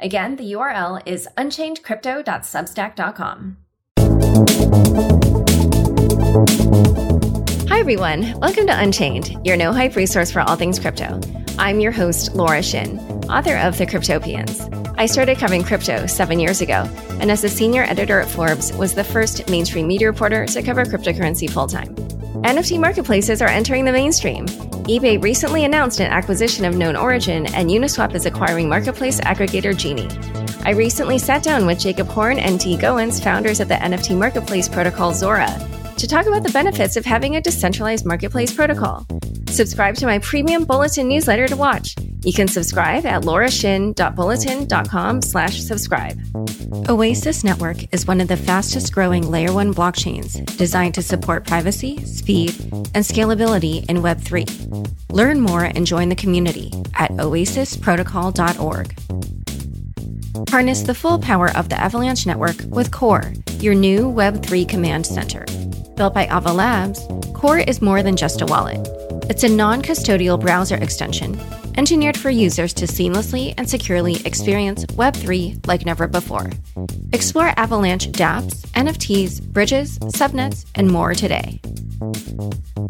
Again, the URL is unchainedcrypto.substack.com. Hi, everyone. Welcome to Unchained, your no hype resource for all things crypto. I'm your host, Laura Shin, author of The Cryptopians. I started covering crypto seven years ago, and as a senior editor at Forbes, was the first mainstream media reporter to cover cryptocurrency full time. NFT marketplaces are entering the mainstream. eBay recently announced an acquisition of KnownOrigin, and Uniswap is acquiring marketplace aggregator Genie. I recently sat down with Jacob Horne and Dee Goens, founders of the NFT marketplace protocol Zora, to talk about the benefits of having a decentralized marketplace protocol. Subscribe to my premium bulletin newsletter to watch. You can subscribe at laurashin.bulletin.com slash subscribe. Oasis Network is one of the fastest growing layer one blockchains designed to support privacy, speed, and scalability in Web3. Learn more and join the community at oasisprotocol.org. Harness the full power of the Avalanche Network with Core, your new Web3 command center. Built by Ava Labs, Core is more than just a wallet. It's a non custodial browser extension engineered for users to seamlessly and securely experience Web3 like never before. Explore Avalanche dApps, NFTs, bridges, subnets, and more today.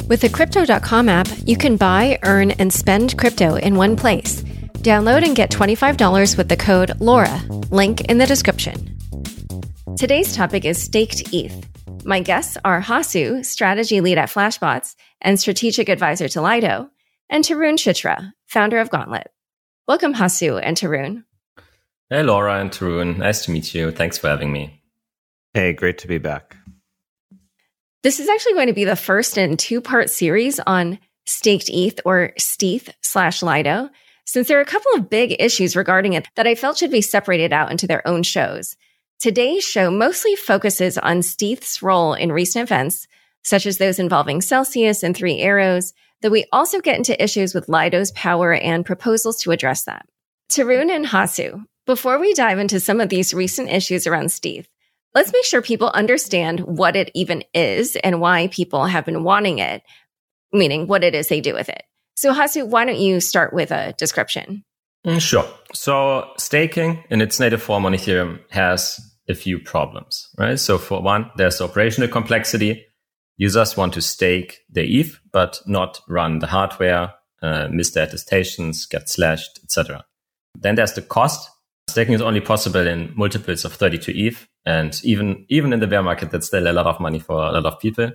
With the Crypto.com app, you can buy, earn, and spend crypto in one place. Download and get $25 with the code LAURA, link in the description. Today's topic is staked ETH. My guests are Hasu, strategy lead at Flashbots and strategic advisor to Lido, and Tarun Chitra, founder of Gauntlet. Welcome, Hasu and Tarun. Hey, Laura and Tarun. Nice to meet you. Thanks for having me. Hey, great to be back. This is actually going to be the first in two part series on staked ETH or stETH slash Lido, since there are a couple of big issues regarding it that I felt should be separated out into their own shows. Today's show mostly focuses on stETH's role in recent events, such as those involving Celsius and Three Arrows, though we also get into issues with Lido's power and proposals to address that. Tarun and Hasu, before we dive into some of these recent issues around stETH, let's make sure people understand what it even is and why people have been wanting it, meaning what it is they do with it. So, Hasu, why don't you start with a description? Mm, sure. So, staking in its native form on Ethereum has a few problems, right? So for one, there's operational complexity. Users want to stake their ETH, but not run the hardware, uh, miss the attestations, get slashed, etc. Then there's the cost. Staking is only possible in multiples of 32 ETH. And even, even in the bear market, that's still a lot of money for a lot of people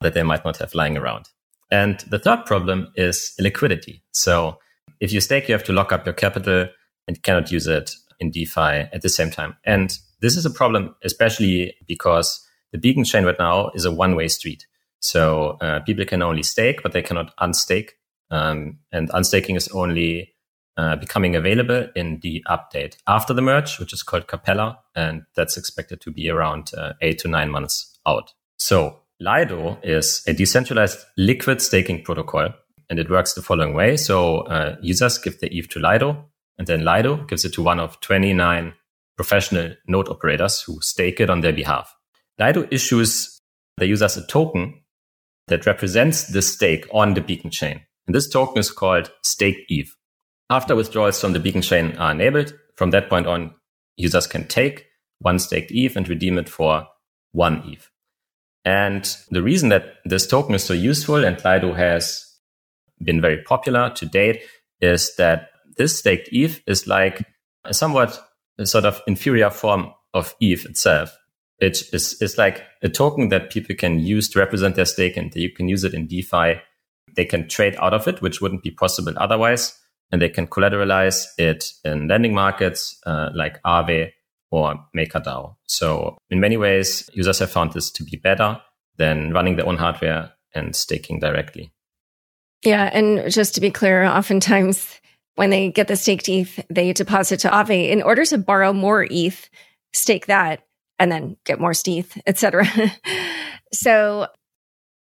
that they might not have lying around. And the third problem is liquidity. So if you stake, you have to lock up your capital and cannot use it in DeFi at the same time. And this is a problem, especially because the beacon chain right now is a one way street. So uh, people can only stake, but they cannot unstake. Um, and unstaking is only uh, becoming available in the update after the merge, which is called Capella. And that's expected to be around uh, eight to nine months out. So Lido is a decentralized liquid staking protocol. And it works the following way. So uh, users give their ETH to Lido, and then Lido gives it to one of 29 professional node operators who stake it on their behalf. Lido issues the users a token that represents the stake on the beacon chain. And this token is called stake ETH. After withdrawals from the beacon chain are enabled, from that point on, users can take one staked ETH and redeem it for one ETH. And the reason that this token is so useful and Lido has been very popular to date is that this staked ETH is like a somewhat a sort of inferior form of ETH itself. It is it's like a token that people can use to represent their stake and you can use it in DeFi. They can trade out of it, which wouldn't be possible otherwise. And they can collateralize it in lending markets uh, like Aave or MakerDAO. So in many ways, users have found this to be better than running their own hardware and staking directly. Yeah. And just to be clear, oftentimes when they get the staked ETH, they deposit to Aave in order to borrow more ETH, stake that, and then get more ETH, etc. so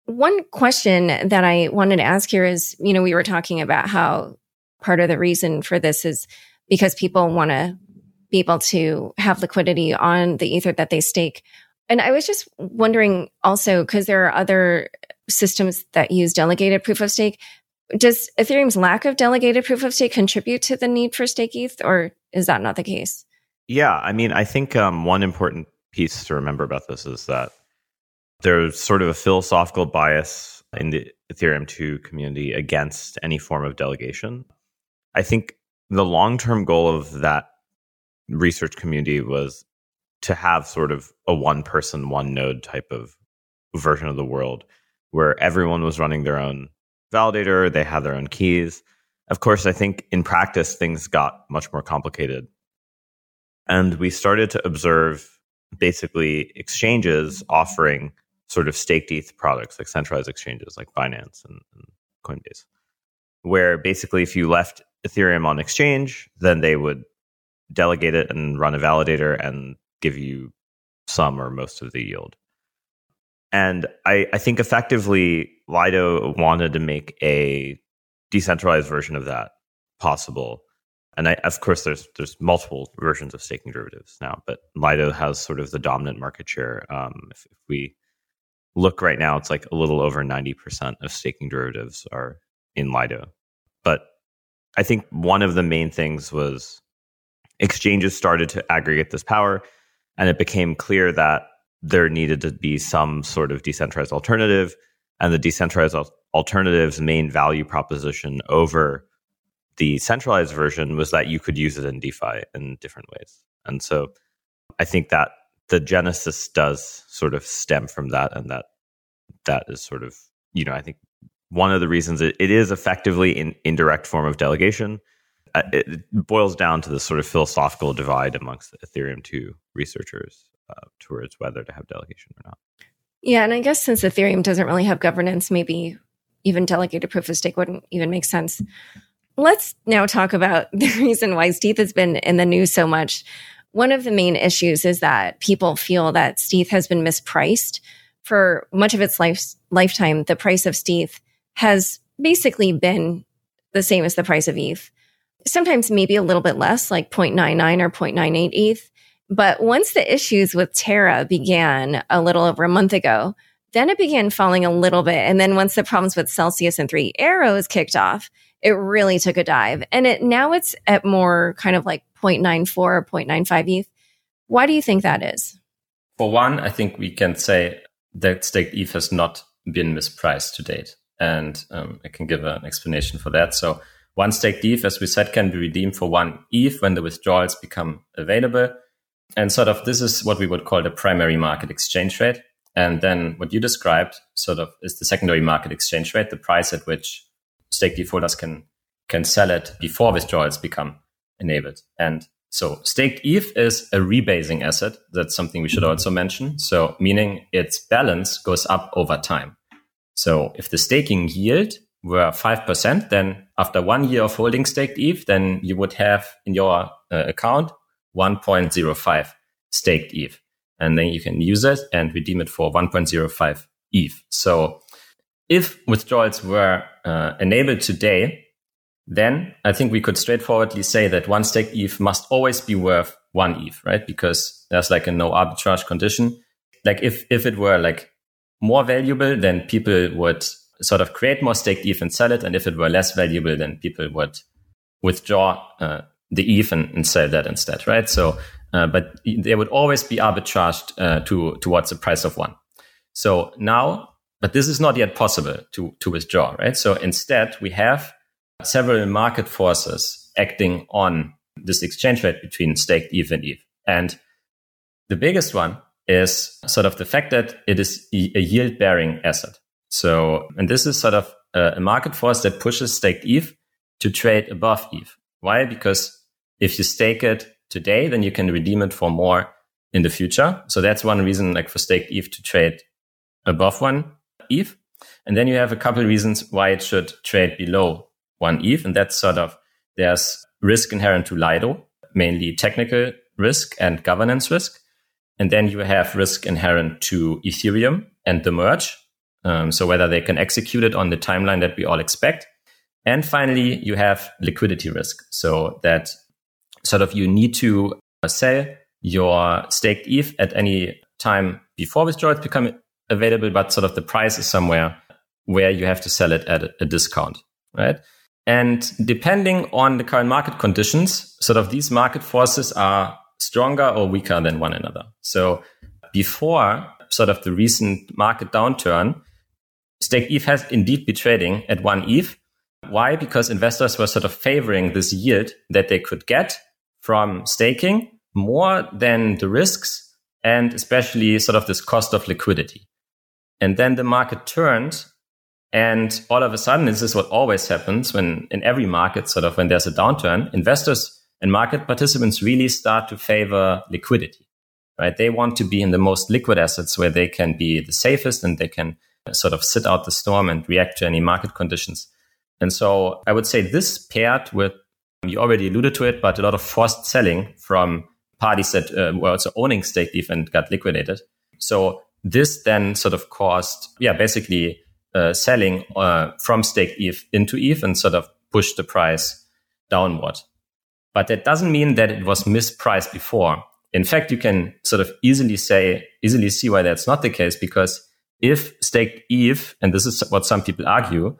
one question that I wanted to ask here is, you know, we were talking about how part of the reason for this is because people want to be able to have liquidity on the ether that they stake. And I was just wondering also, because there are other systems that use delegated proof of stake. Does Ethereum's lack of delegated proof of stake contribute to the need for stake ETH, or is that not the case? Yeah, I mean, I think um, one important piece to remember about this is that there's sort of a philosophical bias in the Ethereum 2 community against any form of delegation. I think the long term goal of that research community was to have sort of a one person, one node type of version of the world where everyone was running their own validator, they had their own keys. Of course, I think in practice, things got much more complicated. And we started to observe basically exchanges offering sort of staked ETH products like centralized exchanges like Binance and, and Coinbase, where basically if you left Ethereum on exchange, then they would delegate it and run a validator and give you some or most of the yield. And I, I think effectively Lido wanted to make a decentralized version of that possible. And I, of course, there's there's multiple versions of staking derivatives now, but Lido has sort of the dominant market share. Um, if, if we look right now, it's like a little over 90% of staking derivatives are in Lido. But I think one of the main things was exchanges started to aggregate this power, and it became clear that there needed to be some sort of decentralized alternative. And the decentralized alternative's main value proposition over the centralized version was that you could use it in DeFi in different ways. And so I think that the genesis does sort of stem from that and that that is sort of you know i think one of the reasons it, it is effectively an indirect form of delegation uh, it boils down to this sort of philosophical divide amongst ethereum 2 researchers uh, towards whether to have delegation or not yeah and i guess since ethereum doesn't really have governance maybe even delegated proof of stake wouldn't even make sense let's now talk about the reason why stETH has been in the news so much one of the main issues is that people feel that stETH has been mispriced. For much of its life, lifetime, the price of stETH has basically been the same as the price of ETH. Sometimes maybe a little bit less, like 0.99 or 0.98 ETH. But once the issues with Terra began a little over a month ago, then it began falling a little bit. And then once the problems with Celsius and Three Arrows kicked off, it really took a dive. And it now it's at more kind of like 0.94 or 0.95 ETH. Why do you think that is? For one, I think we can say that staked ETH has not been mispriced to date. And um, I can give an explanation for that. So one staked ETH, as we said, can be redeemed for one ETH when the withdrawals become available. And sort of this is what we would call the primary market exchange rate. And then what you described sort of is the secondary market exchange rate, the price at which staked ETH holders can can sell it before withdrawals become enabled. And so staked ETH is a rebasing asset. That's something we should also mention. So meaning its balance goes up over time. So if the staking yield were 5%, then after one year of holding staked ETH, then you would have in your uh, account 1.05 staked ETH. And then you can use it and redeem it for 1.05 ETH. So if withdrawals were uh, enabled today, then I think we could straightforwardly say that one stake ETH must always be worth one ETH, right? Because there's like a no arbitrage condition. Like if, if it were like more valuable, then people would sort of create more staked ETH and sell it. And if it were less valuable, then people would withdraw uh, the and, and, sell that instead, right? So, uh, but they would always be arbitraged uh, to towards the price of one. So now, but this is not yet possible to to withdraw, right? So instead, we have several market forces acting on this exchange rate between staked ETH and ETH. And the biggest one is sort of the fact that it is a yield bearing asset. So, and this is sort of a market force that pushes staked ETH to trade above ETH. Why? Because if you stake it today, then you can redeem it for more in the future. So that's one reason, like for staked ETH to trade above one ETH. And then you have a couple of reasons why it should trade below one ETH. And that's sort of there's risk inherent to Lido, mainly technical risk and governance risk. And then you have risk inherent to Ethereum and the merge. Um, so whether they can execute it on the timeline that we all expect. And finally, you have liquidity risk. So that sort of you need to uh, sell your staked ETH at any time before withdrawals become available, but sort of the price is somewhere where you have to sell it at a discount, right? And depending on the current market conditions, sort of these market forces are stronger or weaker than one another. So before sort of the recent market downturn, Stake ETH has indeed been trading at one ETH. Why? Because investors were sort of favoring this yield that they could get from staking more than the risks and especially sort of this cost of liquidity. And then the market turned and all of a sudden, this is what always happens when in every market, sort of when there's a downturn, investors and market participants really start to favor liquidity, right? They want to be in the most liquid assets where they can be the safest and they can sort of sit out the storm and react to any market conditions. And so I would say this paired with, you already alluded to it, but a lot of forced selling from parties that uh, were also owning stake ETH and got liquidated. So this then sort of caused, yeah, basically uh, selling uh, from stake ETH into ETH and sort of pushed the price downward. But that doesn't mean that it was mispriced before. In fact, you can sort of easily say, easily see why that's not the case because if staked ETH, and this is what some people argue,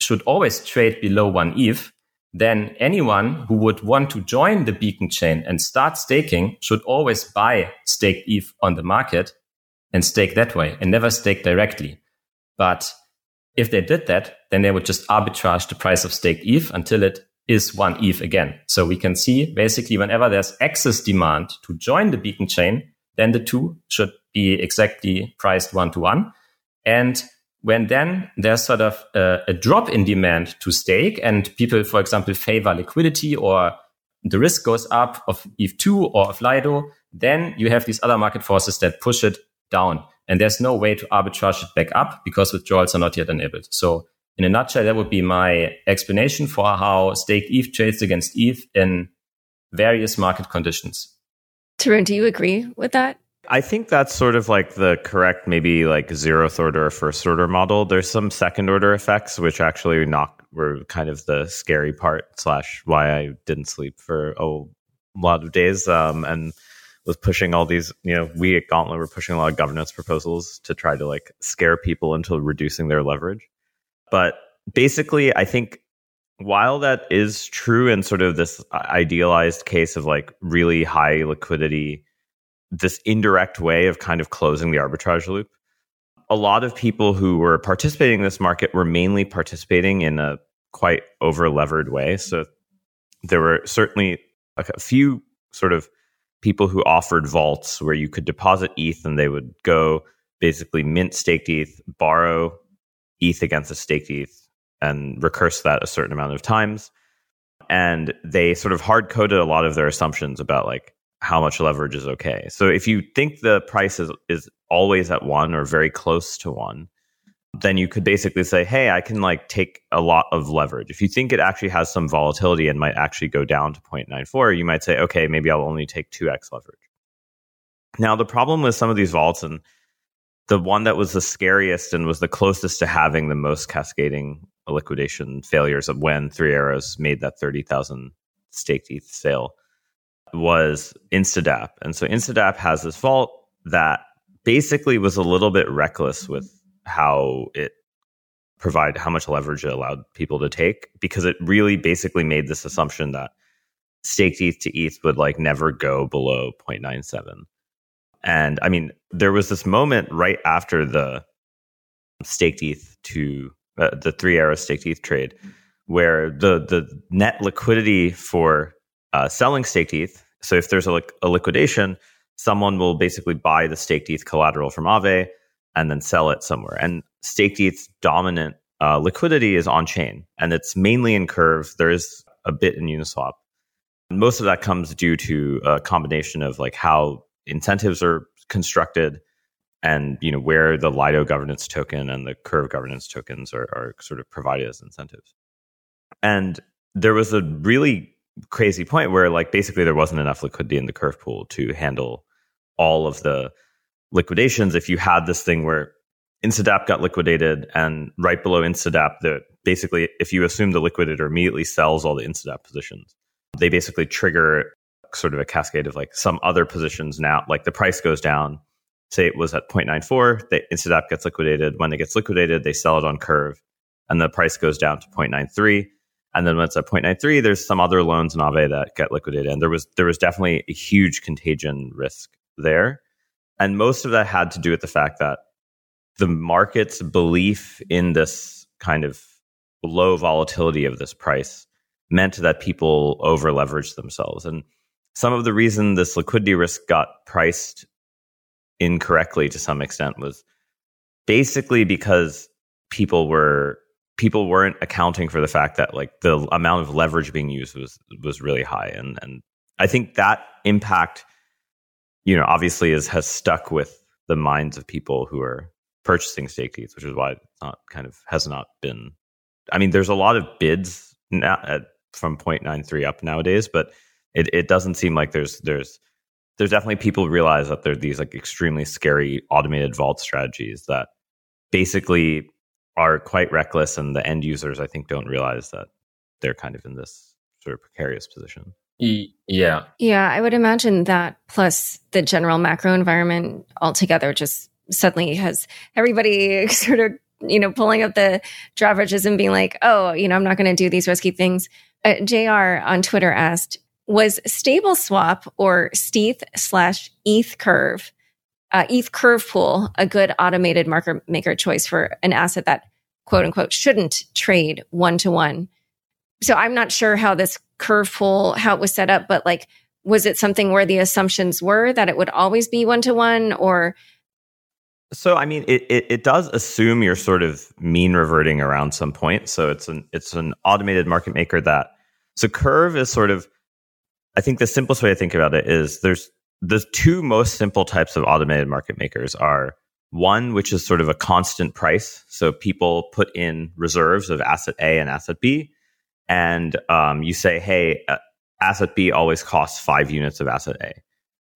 should always trade below one ETH, then anyone who would want to join the beacon chain and start staking should always buy staked ETH on the market and stake that way and never stake directly. But if they did that, then they would just arbitrage the price of staked ETH until it is one ETH again. So we can see basically whenever there's excess demand to join the beacon chain, then the two should be exactly priced one to one. And when then there's sort of a, a, drop in demand to stake and people, for example, favor liquidity or the risk goes up of ETH2 or of Lido, then you have these other market forces that push it down. And there's no way to arbitrage it back up because withdrawals are not yet enabled. So in a nutshell, that would be my explanation for how staked ETH trades against ETH in various market conditions. Tarun, do you agree with that? I think that's sort of like the correct, maybe like zeroth order or first order model. There's some second order effects, which actually not were kind of the scary part slash why I didn't sleep for a lot of days. Um, and was pushing all these, you know, we at Gauntlet were pushing a lot of governance proposals to try to like scare people into reducing their leverage. But basically, I think while that is true in sort of this idealized case of like really high liquidity this indirect way of kind of closing the arbitrage loop. A lot of people who were participating in this market were mainly participating in a quite over levered way. So there were certainly a few sort of people who offered vaults where you could deposit ETH and they would go basically mint staked ETH, borrow ETH against a staked ETH, and recurse that a certain amount of times. And they sort of hard coded a lot of their assumptions about like how much leverage is okay. So if you think the price is, is always at one or very close to one, then you could basically say, hey, I can like take a lot of leverage. If you think it actually has some volatility and might actually go down to 0.94, you might say, okay, maybe I'll only take 2x leverage. Now, the problem with some of these vaults, and the one that was the scariest and was the closest to having the most cascading liquidation failures of when Three Arrows made that 30,000 staked ETH sale was Instadapp. And so Instadapp has this vault that basically was a little bit reckless with how it provide how much leverage it allowed people to take because it really basically made this assumption that staked ETH to ETH would like never go below 0.97. And I mean, there was this moment right after the staked ETH to uh, the three arrow staked ETH trade where the the net liquidity for uh, selling staked ETH. So if there's a, a, liquidation, someone will basically buy the staked ETH collateral from Aave and then sell it somewhere. And staked ETH's dominant uh, liquidity is on chain, and it's mainly in Curve. There is a bit in Uniswap. Most of that comes due to a combination of like how incentives are constructed and you know where the Lido governance token and the Curve governance tokens are, are sort of provided as incentives. And there was a really crazy point where like basically there wasn't enough liquidity in the curve pool to handle all of the liquidations. If you had this thing where Instadapp got liquidated and right below Instadapp, the basically if you assume the liquidator immediately sells all the Instadapp positions, they basically trigger sort of a cascade of like some other positions now, like the price goes down. Say it was at 0.94, the Instadapp gets liquidated. When it gets liquidated, they sell it on curve and the price goes down to 0.93 and then when it's at 0.93, there's some other loans in Aave that get liquidated. And there was there was definitely a huge contagion risk there. And most of that had to do with the fact that the market's belief in this kind of low volatility of this price meant that people over leveraged themselves. And some of the reason this liquidity risk got priced incorrectly to some extent was basically because people were people weren't accounting for the fact that like the amount of leverage being used was was really high. And and I think that impact you know obviously is has stuck with the minds of people who are purchasing stake ETH, which is why it's not kind of has not been I mean there's a lot of bids now at, from 0.93 up nowadays but it it doesn't seem like there's there's there's definitely people realize that there's these like extremely scary automated vault strategies that basically are quite reckless, and the end users, I think, don't realize that they're kind of in this sort of precarious position. Yeah. Yeah, I would imagine that plus the general macro environment altogether just suddenly has everybody sort of, you know, pulling up the drawbridges and being like, oh, you know, I'm not going to do these risky things. Uh, JR on Twitter asked, was stable swap or stETH slash ETH curve uh, ETH curve pool a good automated market maker choice for an asset that quote unquote shouldn't trade one to one. So I'm not sure how this curve pool, how it was set up, but like, was it something where the assumptions were that it would always be one to one or? So, I mean, it, it, it, does assume you're sort of mean reverting around some point. So it's an, it's an automated market maker that, so curve is sort of, I think the simplest way to think about it is there's the two most simple types of automated market makers are one, which is sort of a constant price. So people put in reserves of asset A and asset B. And um, you say, hey, uh, asset B always costs five units of asset A.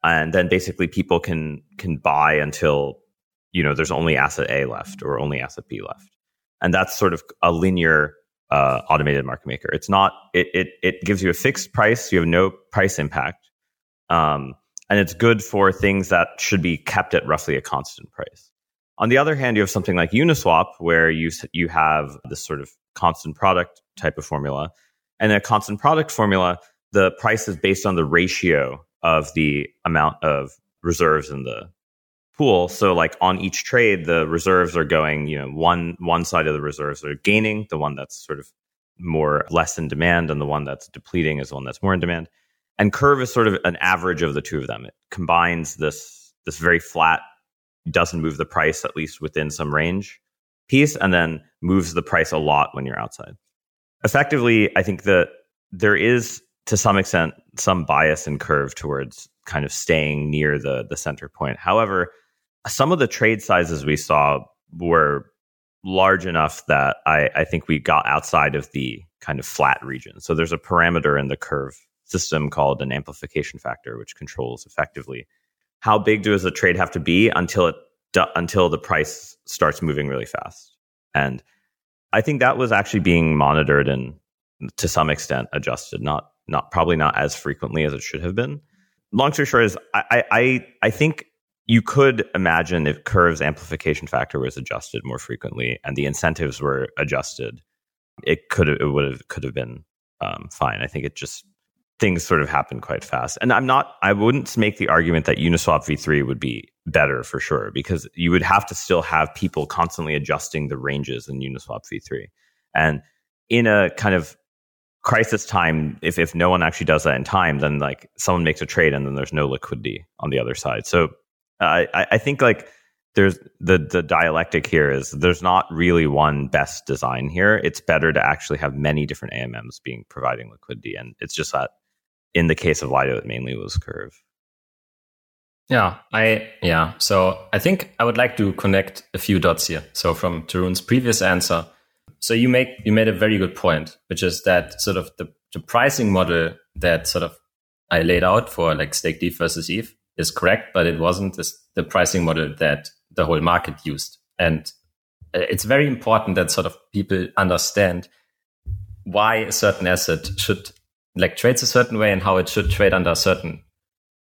And then basically people can can buy until you know there's only asset A left or only asset B left. And that's sort of a linear uh, automated market maker. It's not it, it it gives you a fixed price. You have no price impact. Um, and it's good for things that should be kept at roughly a constant price. On the other hand, you have something like Uniswap where you you have this sort of constant product type of formula, and in a constant product formula, the price is based on the ratio of the amount of reserves in the pool. So like on each trade, the reserves are going, you know, one one side of the reserves are gaining, the one that's sort of more less in demand, and the one that's depleting is the one that's more in demand. And curve is sort of an average of the two of them. It combines this this very flat, doesn't move the price at least within some range piece, and then moves the price a lot when you're outside. Effectively, I think that there is to some extent some bias in curve towards kind of staying near the the center point. However, some of the trade sizes we saw were large enough that I, I think we got outside of the kind of flat region. So there's a parameter in the curve system called an amplification factor, which controls effectively how big does a trade have to be until it until the price starts moving really fast. And I think that was actually being monitored and to some extent adjusted, not not probably not as frequently as it should have been. Long story short is I I I think you could imagine if Curve's amplification factor was adjusted more frequently and the incentives were adjusted, it could it would have could have been um, fine. I think it just things sort of happen quite fast. And I'm not, I wouldn't make the argument that Uniswap v3 would be better for sure, because you would have to still have people constantly adjusting the ranges in Uniswap v3. And in a kind of crisis time, if, if no one actually does that in time, then like someone makes a trade and then there's no liquidity on the other side. So uh, I, I think like there's the the dialectic here is there's not really one best design here. It's better to actually have many different AMMs being providing liquidity, and it's just that in the case of Lido, it mainly was Curve. Yeah, I yeah. So I think I would like to connect a few dots here. So from Tarun's previous answer, so you make you made a very good point, which is that sort of the, the pricing model that sort of I laid out for like stake ETH versus ETH is correct, but it wasn't this, the pricing model that the whole market used. And uh, it's very important that sort of people understand why a certain asset should like trades a certain way and how it should trade under certain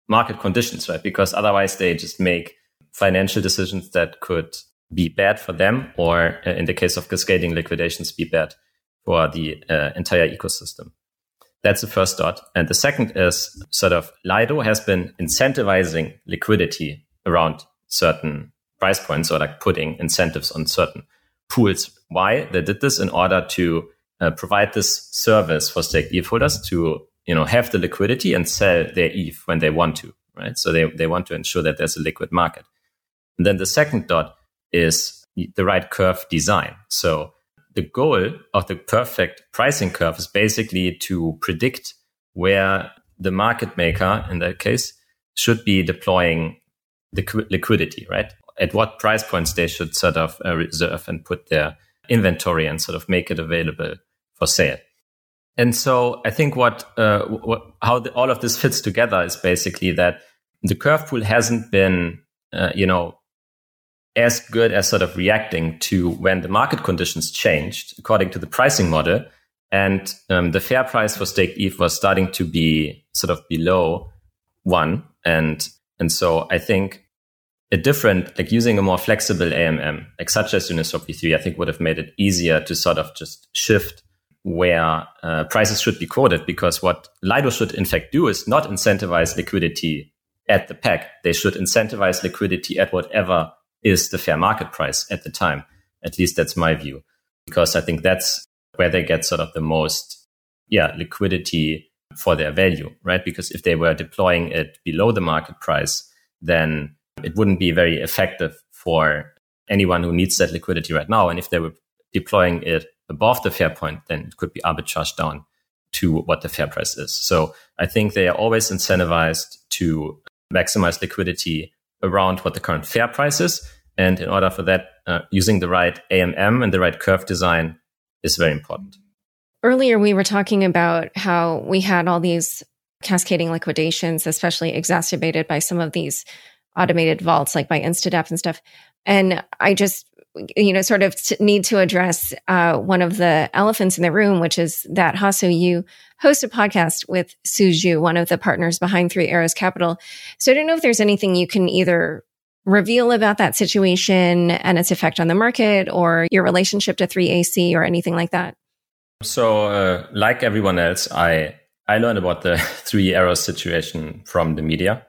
market conditions, right? Because otherwise they just make financial decisions that could be bad for them, or uh, in the case of cascading liquidations, be bad for the uh, entire ecosystem. That's the first dot. And the second is sort of Lido has been incentivizing liquidity around certain price points or like putting incentives on certain pools. Why? They did this in order to uh, provide this service for staked ETH holders to, you know, have the liquidity and sell their ETH when they want to, right? So they, they want to ensure that there's a liquid market. And then the second dot is the right curve design. So the goal of the perfect pricing curve is basically to predict where the market maker, in that case, should be deploying the liquidity, right? At what price points they should sort of uh, reserve and put their inventory and sort of make it available for sale. And so I think what, uh, what how the, all of this fits together is basically that the curve pool hasn't been, uh, you know, as good as sort of reacting to when the market conditions changed according to the pricing model. And um, the fair price for staked ETH was starting to be sort of below one. And, and so I think a different, like using a more flexible AMM, like such as Uniswap v3, I think would have made it easier to sort of just shift where uh, prices should be quoted. Because what Lido should in fact do is not incentivize liquidity at the peg. They should incentivize liquidity at whatever is the fair market price at the time. At least that's my view, because I think that's where they get sort of the most, yeah, liquidity for their value, right? Because if they were deploying it below the market price, then it wouldn't be very effective for anyone who needs that liquidity right now. And if they were deploying it above the fair point, then it could be arbitraged down to what the fair price is. So I think they are always incentivized to maximize liquidity around what the current fair price is. And in order for that, uh, using the right AMM and the right curve design is very important. Earlier, we were talking about how we had all these cascading liquidations, especially exacerbated by some of these automated vaults, like by Instadapp and stuff. And I just, you know, sort of need to address uh, one of the elephants in the room, which is that Hasu, you host a podcast with Su Zhu, one of the partners behind Three Arrows Capital. So I don't know if there's anything you can either reveal about that situation and its effect on the market or your relationship to 3AC or anything like that? So, uh, like everyone else, I I learned about the three arrows situation from the media.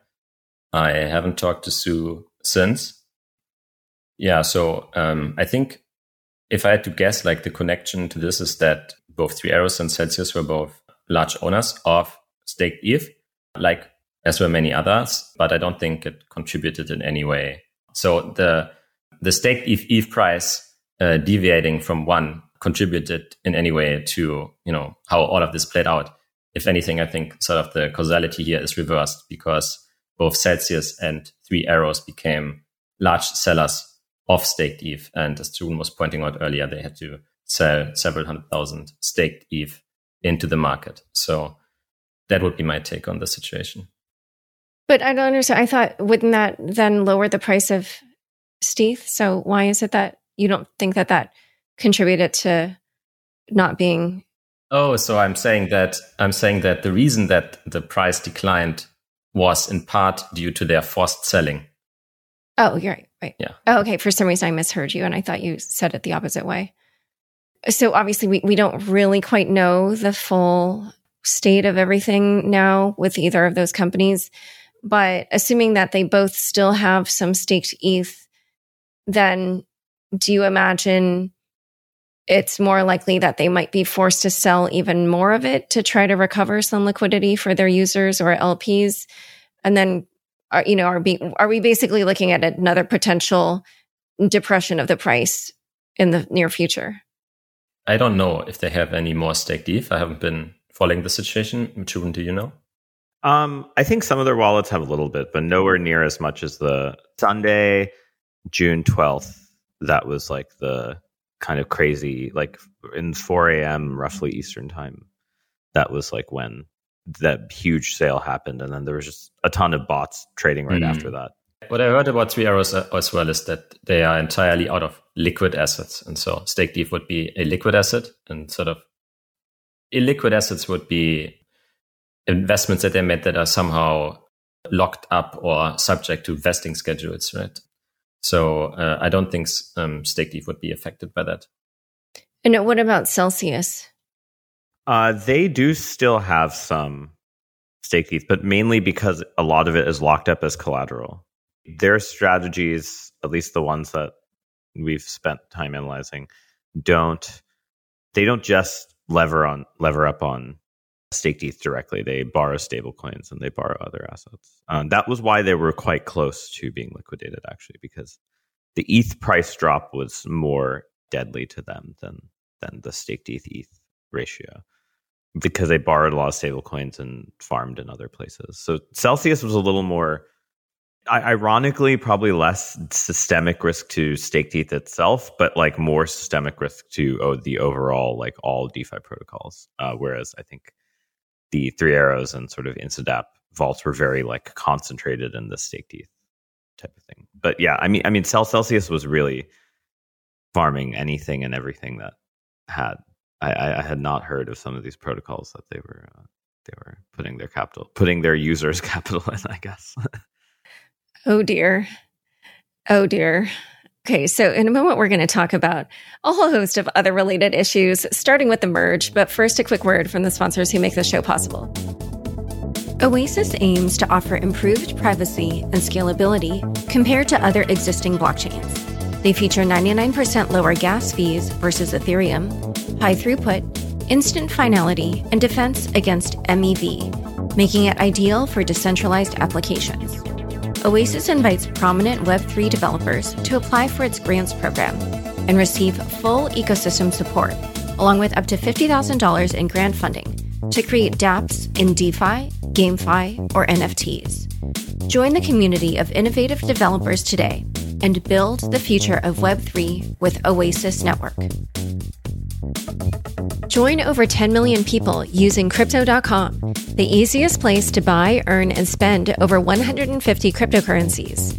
I haven't talked to Su since. Yeah, so um, I think if I had to guess, like the connection to this is that both Three Arrows and Celsius were both large owners of staked ETH. Like as were many others, but I don't think it contributed in any way. So the the staked ETH, ETH price uh, deviating from one contributed in any way to you know how all of this played out. If anything, I think sort of the causality here is reversed because both Celsius and Three Arrows became large sellers of staked ETH, and as June was pointing out earlier, they had to sell several hundred thousand staked ETH into the market. So that would be my take on the situation. But I don't understand. I thought wouldn't that then lower the price of stETH? So why is it that you don't think that that contributed to not being? Oh, so I'm saying that I'm saying that the reason that the price declined was in part due to their forced selling. Oh, you're right. Right. Yeah. Oh, okay. For some reason, I misheard you, and I thought you said it the opposite way. So obviously, we we don't really quite know the full state of everything now with either of those companies. But assuming that they both still have some staked ETH, then do you imagine it's more likely that they might be forced to sell even more of it to try to recover some liquidity for their users or LPs? And then, are, you know, are, be, are we basically looking at another potential depression of the price in the near future? I don't know if they have any more staked ETH. I haven't been following the situation. Chubin, do you know? Um, I think some of their wallets have a little bit, but nowhere near as much as the Sunday, June 12th. That was like the kind of crazy, like in 4 a.m. roughly Eastern time. That was like when that huge sale happened, and then there was just a ton of bots trading right mm. after that. What I heard about Three Arrows as well is that they are entirely out of liquid assets, and so Stake ETH would be a liquid asset, and sort of illiquid assets would be investments that they made that are somehow locked up or subject to vesting schedules, right? So uh, I don't think um, Stake ETH would be affected by that. And what about Celsius? Uh, they do still have some Stake ETH, but mainly because a lot of it is locked up as collateral. Their strategies, at least the ones that we've spent time analyzing, don't they don't just lever on lever up on Stake ETH directly. They borrow stable coins and they borrow other assets. Um, that was why they were quite close to being liquidated, actually, because the ETH price drop was more deadly to them than than the staked ETH ETH ratio because they borrowed a lot of stable coins and farmed in other places. So Celsius was a little more ironically probably less systemic risk to staked ETH itself, but like more systemic risk to oh, the overall like all DeFi protocols. Uh, whereas I think the three arrows and sort of Instadapp vaults were very like concentrated in the stETH type of thing. But yeah, I mean, I mean, Celsius was really farming anything and everything that had. I, I had not heard of some of these protocols that they were uh, they were putting their capital, putting their users' capital in. I guess. oh dear, oh dear. Okay, so in a moment, we're going to talk about a whole host of other related issues, starting with the merge. But first, a quick word from the sponsors who make this show possible. Oasis aims to offer improved privacy and scalability compared to other existing blockchains. They feature 99% lower gas fees versus Ethereum, high throughput, instant finality, and defense against MEV, making it ideal for decentralized applications. Oasis invites prominent Web3 developers to apply for its grants program and receive full ecosystem support, along with up to $50,000 in grant funding to create dApps in DeFi, GameFi, or NFTs. Join the community of innovative developers today and build the future of Web3 with Oasis Network. Join over 10 million people using Crypto.com, the easiest place to buy, earn, and spend over 150 cryptocurrencies.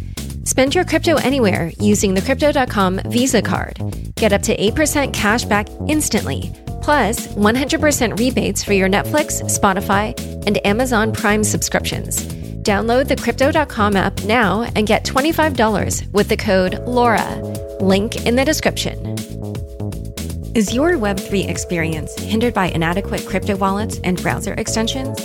Spend your crypto anywhere using the Crypto.com Visa card. Get up to 8% cash back instantly, plus 100% rebates for your Netflix, Spotify, and Amazon Prime subscriptions. Download the Crypto.com app now and get $25 with the code LAURA. Link in the description. Is your Web3 experience hindered by inadequate crypto wallets and browser extensions?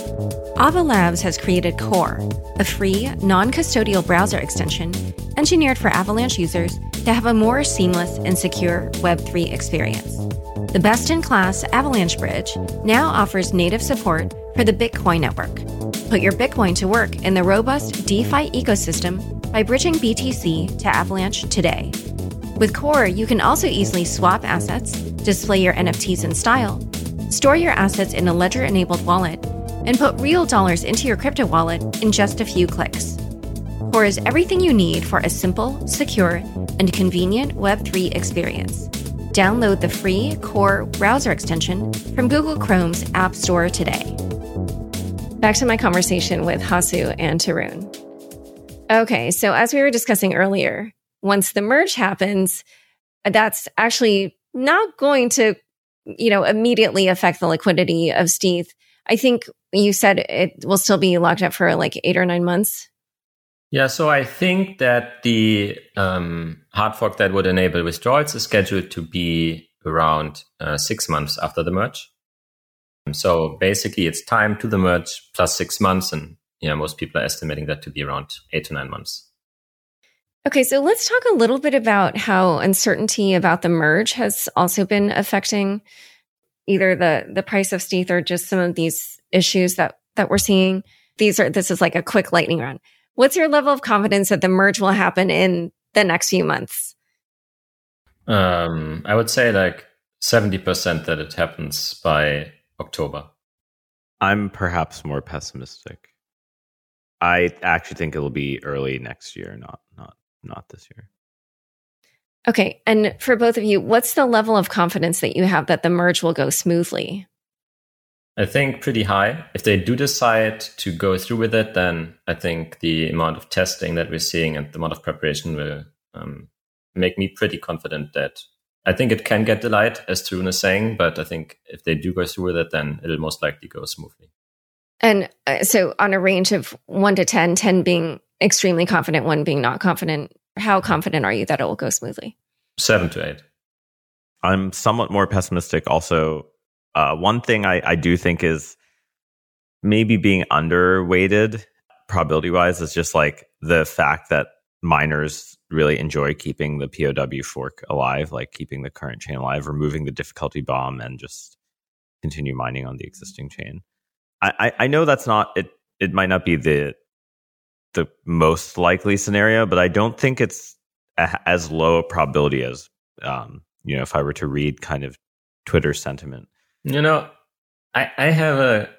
Ava Labs has created Core, a free, non custodial browser extension engineered for Avalanche users to have a more seamless and secure Web3 experience. The best in class Avalanche Bridge now offers native support for the Bitcoin network. Put your Bitcoin to work in the robust DeFi ecosystem by bridging BTC to Avalanche today. With Core, you can also easily swap assets, display your NFTs in style, store your assets in a ledger enabled wallet, and put real dollars into your crypto wallet in just a few clicks. Core is everything you need for a simple, secure, and convenient Web3 experience. Download the free Core browser extension from Google Chrome's App Store today. Back to my conversation with Hasu and Tarun. Okay, so as we were discussing earlier, once the merge happens, that's actually not going to, you know, immediately affect the liquidity of stETH. I think you said it will still be locked up for like eight or nine months. Yeah, so I think that the um, hard fork that would enable withdrawals is scheduled to be around uh, six months after the merge. So basically, it's time to the merge plus six months, and you know most people are estimating that to be around eight to nine months. Okay, so let's talk a little bit about how uncertainty about the merge has also been affecting either the the price of stETH or just some of these issues that that we're seeing. These are this is like a quick lightning round. What's your level of confidence that the merge will happen in the next few months? Um, I would say like seventy percent that it happens by October. I'm perhaps more pessimistic. I actually think it'll be early next year, not not not this year. Okay. And for both of you, what's the level of confidence that you have that the merge will go smoothly? I think pretty high. If they do decide to go through with it, then I think the amount of testing that we're seeing and the amount of preparation will um, make me pretty confident that I think it can get delayed, as Tarun is saying, but I think if they do go through with it, then it'll most likely go smoothly. And uh, so, on a range of one to 10, 10 being extremely confident, one being not confident, how confident are you that it will go smoothly? Seven to eight. I'm somewhat more pessimistic. Also, uh, one thing I, I do think is maybe being underweighted probability wise is just like the fact that miners really enjoy keeping the POW fork alive, like keeping the current chain alive, removing the difficulty bomb, and just continue mining on the existing chain. I, I, I know that's not it. It might not be the the most likely scenario, but I don't think it's a, as low a probability as um, you know if I were to read kind of Twitter sentiment. You know, I I have a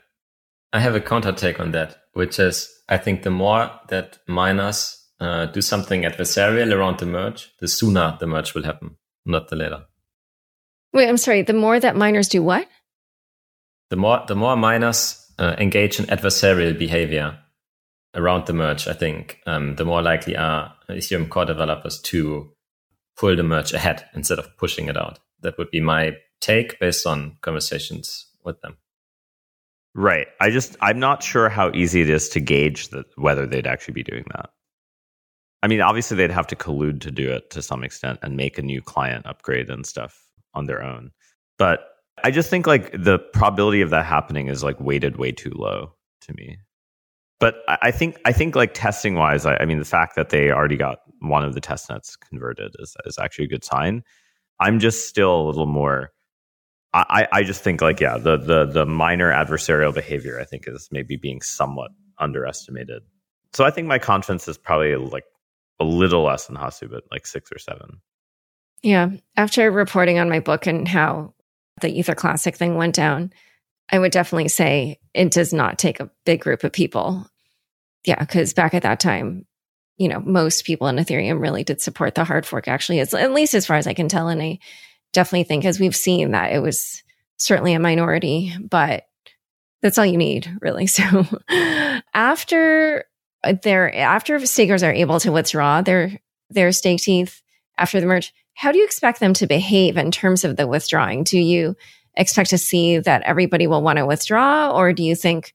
I have a counter take on that, which is I think the more that miners uh, do something adversarial around the merge, the sooner the merge will happen, not the later. Wait, I'm sorry. The more that miners do what? The more the more miners uh, engage in adversarial behavior around the merge, I think um, the more likely are Ethereum core developers to pull the merge ahead instead of pushing it out. That would be my take based on conversations with them. Right. I just I'm not sure how easy it is to gauge that whether they'd actually be doing that. I mean, obviously they'd have to collude to do it to some extent and make a new client upgrade and stuff on their own. But I just think like the probability of that happening is like weighted way too low to me. But I think I think like testing wise, I, I mean the fact that they already got one of the test nets converted is is actually a good sign. I'm just still a little more I, I just think like yeah, the the the miner adversarial behavior I think is maybe being somewhat underestimated. So I think my confidence is probably like a little less than Hasu, but like six or seven. Yeah. After reporting on my book and how the Ether Classic thing went down, I would definitely say it does not take a big group of people. Yeah, because back at that time, you know, most people in Ethereum really did support the hard fork, actually, it's, at least as far as I can tell. And I definitely think, as we've seen, that it was certainly a minority, but that's all you need, really. So after their after stakers are able to withdraw their their staked ETH after the merge, how do you expect them to behave in terms of the withdrawing? Do you expect to see that everybody will want to withdraw, or do you think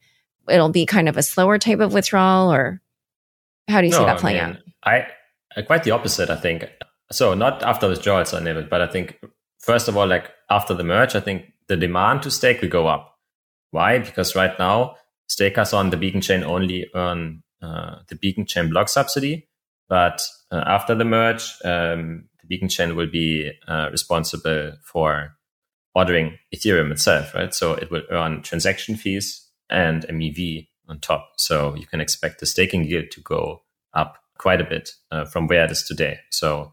it'll be kind of a slower type of withdrawal, or how do you no, see that playing I mean, out? I quite the opposite. I think so. Not after withdrawals, I never, but I think first of all, like after the merge, I think the demand to stake will go up. Why? Because right now, stakers on the Beacon chain only earn uh, the Beacon chain block subsidy. But uh, after the merge, um, the Beacon chain will be uh, responsible for ordering Ethereum itself, right? So it will earn transaction fees and MEV on top. So you can expect the staking yield to go up quite a bit uh, from where it is today. So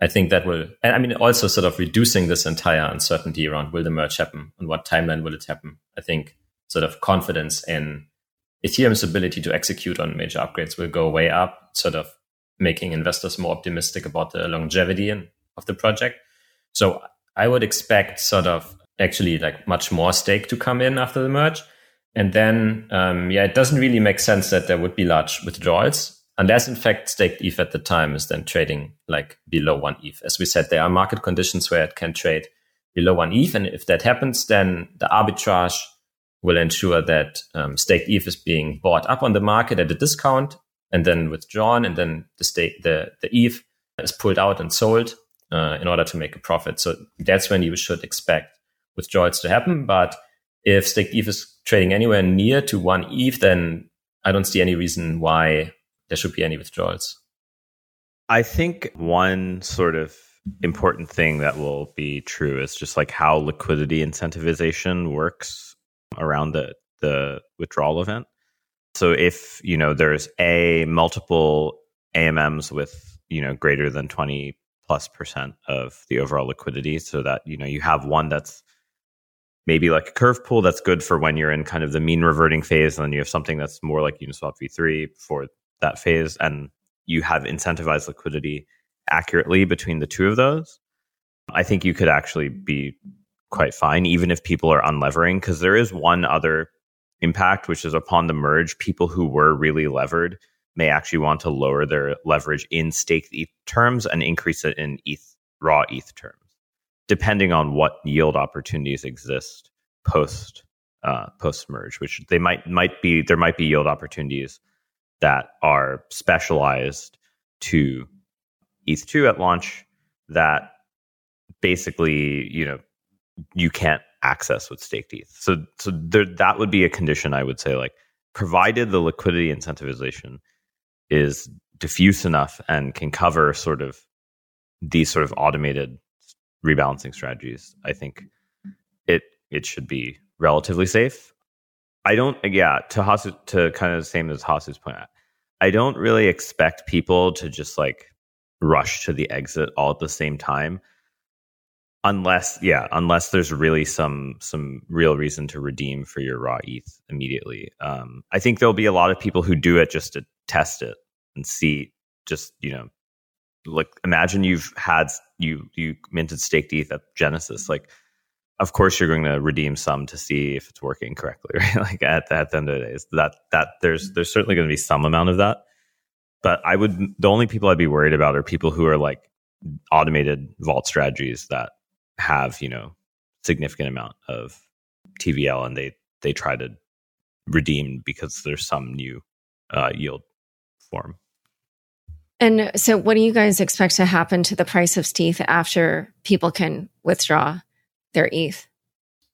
I think that will, and I mean, also sort of reducing this entire uncertainty around will the merge happen and what timeline will it happen. I think sort of confidence in Ethereum's ability to execute on major upgrades will go way up, sort of making investors more optimistic about the longevity of the project. So I would expect sort of actually like much more stake to come in after the merge. And then, um, yeah, it doesn't really make sense that there would be large withdrawals unless in fact staked ETH at the time is then trading like below one ETH. As we said, there are market conditions where it can trade below one ETH. And if that happens, then the arbitrage will ensure that um, staked ETH is being bought up on the market at a discount and then withdrawn. And then the stake, the, the ETH is pulled out and sold uh, in order to make a profit. So that's when you should expect withdrawals to happen. But if staked ETH is trading anywhere near to one ETH, then I don't see any reason why there should be any withdrawals. I think one sort of important thing that will be true is just like how liquidity incentivization works around the the withdrawal event. So if, you know, there's a multiple AMMs with, you know, greater than 20 plus percent of the overall liquidity so that, you know, you have one that's maybe like a curve pool that's good for when you're in kind of the mean reverting phase and then you have something that's more like Uniswap v3 for that phase and you have incentivized liquidity accurately between the two of those, I think you could actually be quite fine, even if people are unlevering, because there is one other impact, which is upon the merge, people who were really levered may actually want to lower their leverage in staked ETH terms and increase it in ETH raw ETH terms, depending on what yield opportunities exist post uh, post merge, which they might might be there might be yield opportunities that are specialized to ETH2 at launch that basically, you know, you can't access with staked ETH. So, so there, that would be a condition I would say, like, provided the liquidity incentivization is diffuse enough and can cover sort of these sort of automated rebalancing strategies, I think it it should be relatively safe. I don't, yeah, to Hasu, to kind of the same as Hasu's point. At. I don't really expect people to just like rush to the exit all at the same time unless yeah unless there's really some some real reason to redeem for your raw eth immediately um, i think there'll be a lot of people who do it just to test it and see just you know like imagine you've had you you minted staked eth at genesis like of course you're going to redeem some to see if it's working correctly right? Like at, at the end of the day is that that there's there's certainly going to be some amount of that but i would the only people i'd be worried about are people who are like automated vault strategies that have you know significant amount of TVL and they they try to redeem because there's some new uh, yield form. And so, what do you guys expect to happen to the price of ETH after people can withdraw their ETH?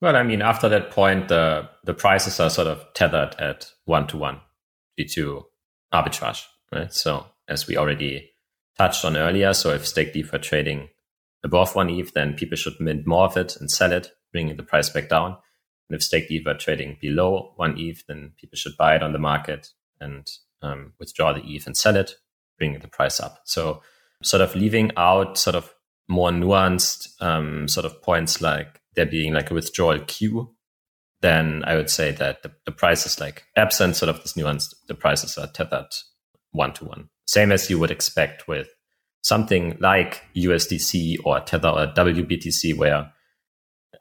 Well, I mean, after that point, the the prices are sort of tethered at one to one due to arbitrage, right? So, as we already touched on earlier, so if stake DeFi trading above one ETH, then people should mint more of it and sell it, bringing the price back down. And if stake ETH are trading below one ETH, then people should buy it on the market and um, withdraw the ETH and sell it, bringing the price up. So, sort of leaving out sort of more nuanced um, sort of points like there being like a withdrawal queue, then I would say that the, the price is like absent sort of this nuance, the prices are tethered one to one. Same as you would expect with something like USDC or Tether or WBTC, where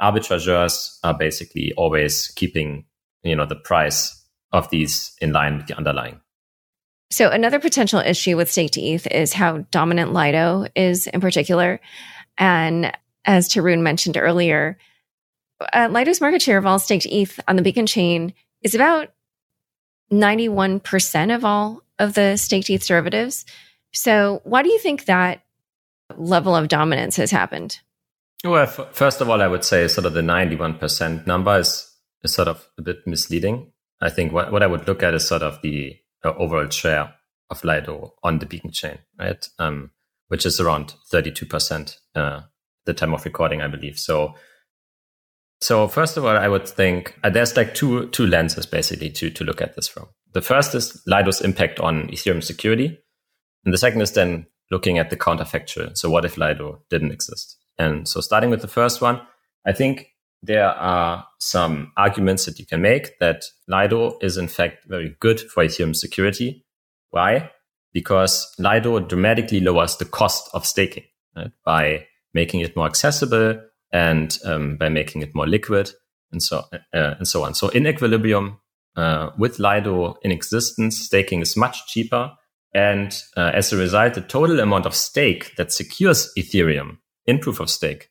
arbitrageurs are basically always keeping, you know, the price of these in line with the underlying. So another potential issue with staked ETH is how dominant Lido is in particular. And as Tarun mentioned earlier, uh, Lido's market share of all staked ETH on the Beacon chain is about 91% of all of the staked ETH derivatives. So, why do you think that level of dominance has happened? Well, f- first of all, I would say sort of the 91% number is, is sort of a bit misleading. I think what, what I would look at is sort of the uh, overall share of Lido on the beacon chain, right? Um, which is around 32% uh, the time of recording, I believe. So, so first of all, I would think uh, there's like two two lenses basically to to look at this from. The first is Lido's impact on Ethereum security, and the second is then looking at the counterfactual. So what if Lido didn't exist? And so starting with the first one, I think there are some arguments that you can make that Lido is in fact very good for Ethereum security. Why? Because Lido dramatically lowers the cost of staking right? by making it more accessible and um, by making it more liquid and so uh, and so on. So in equilibrium uh, with Lido in existence, staking is much cheaper and uh, as a result, the total amount of stake that secures Ethereum in proof of stake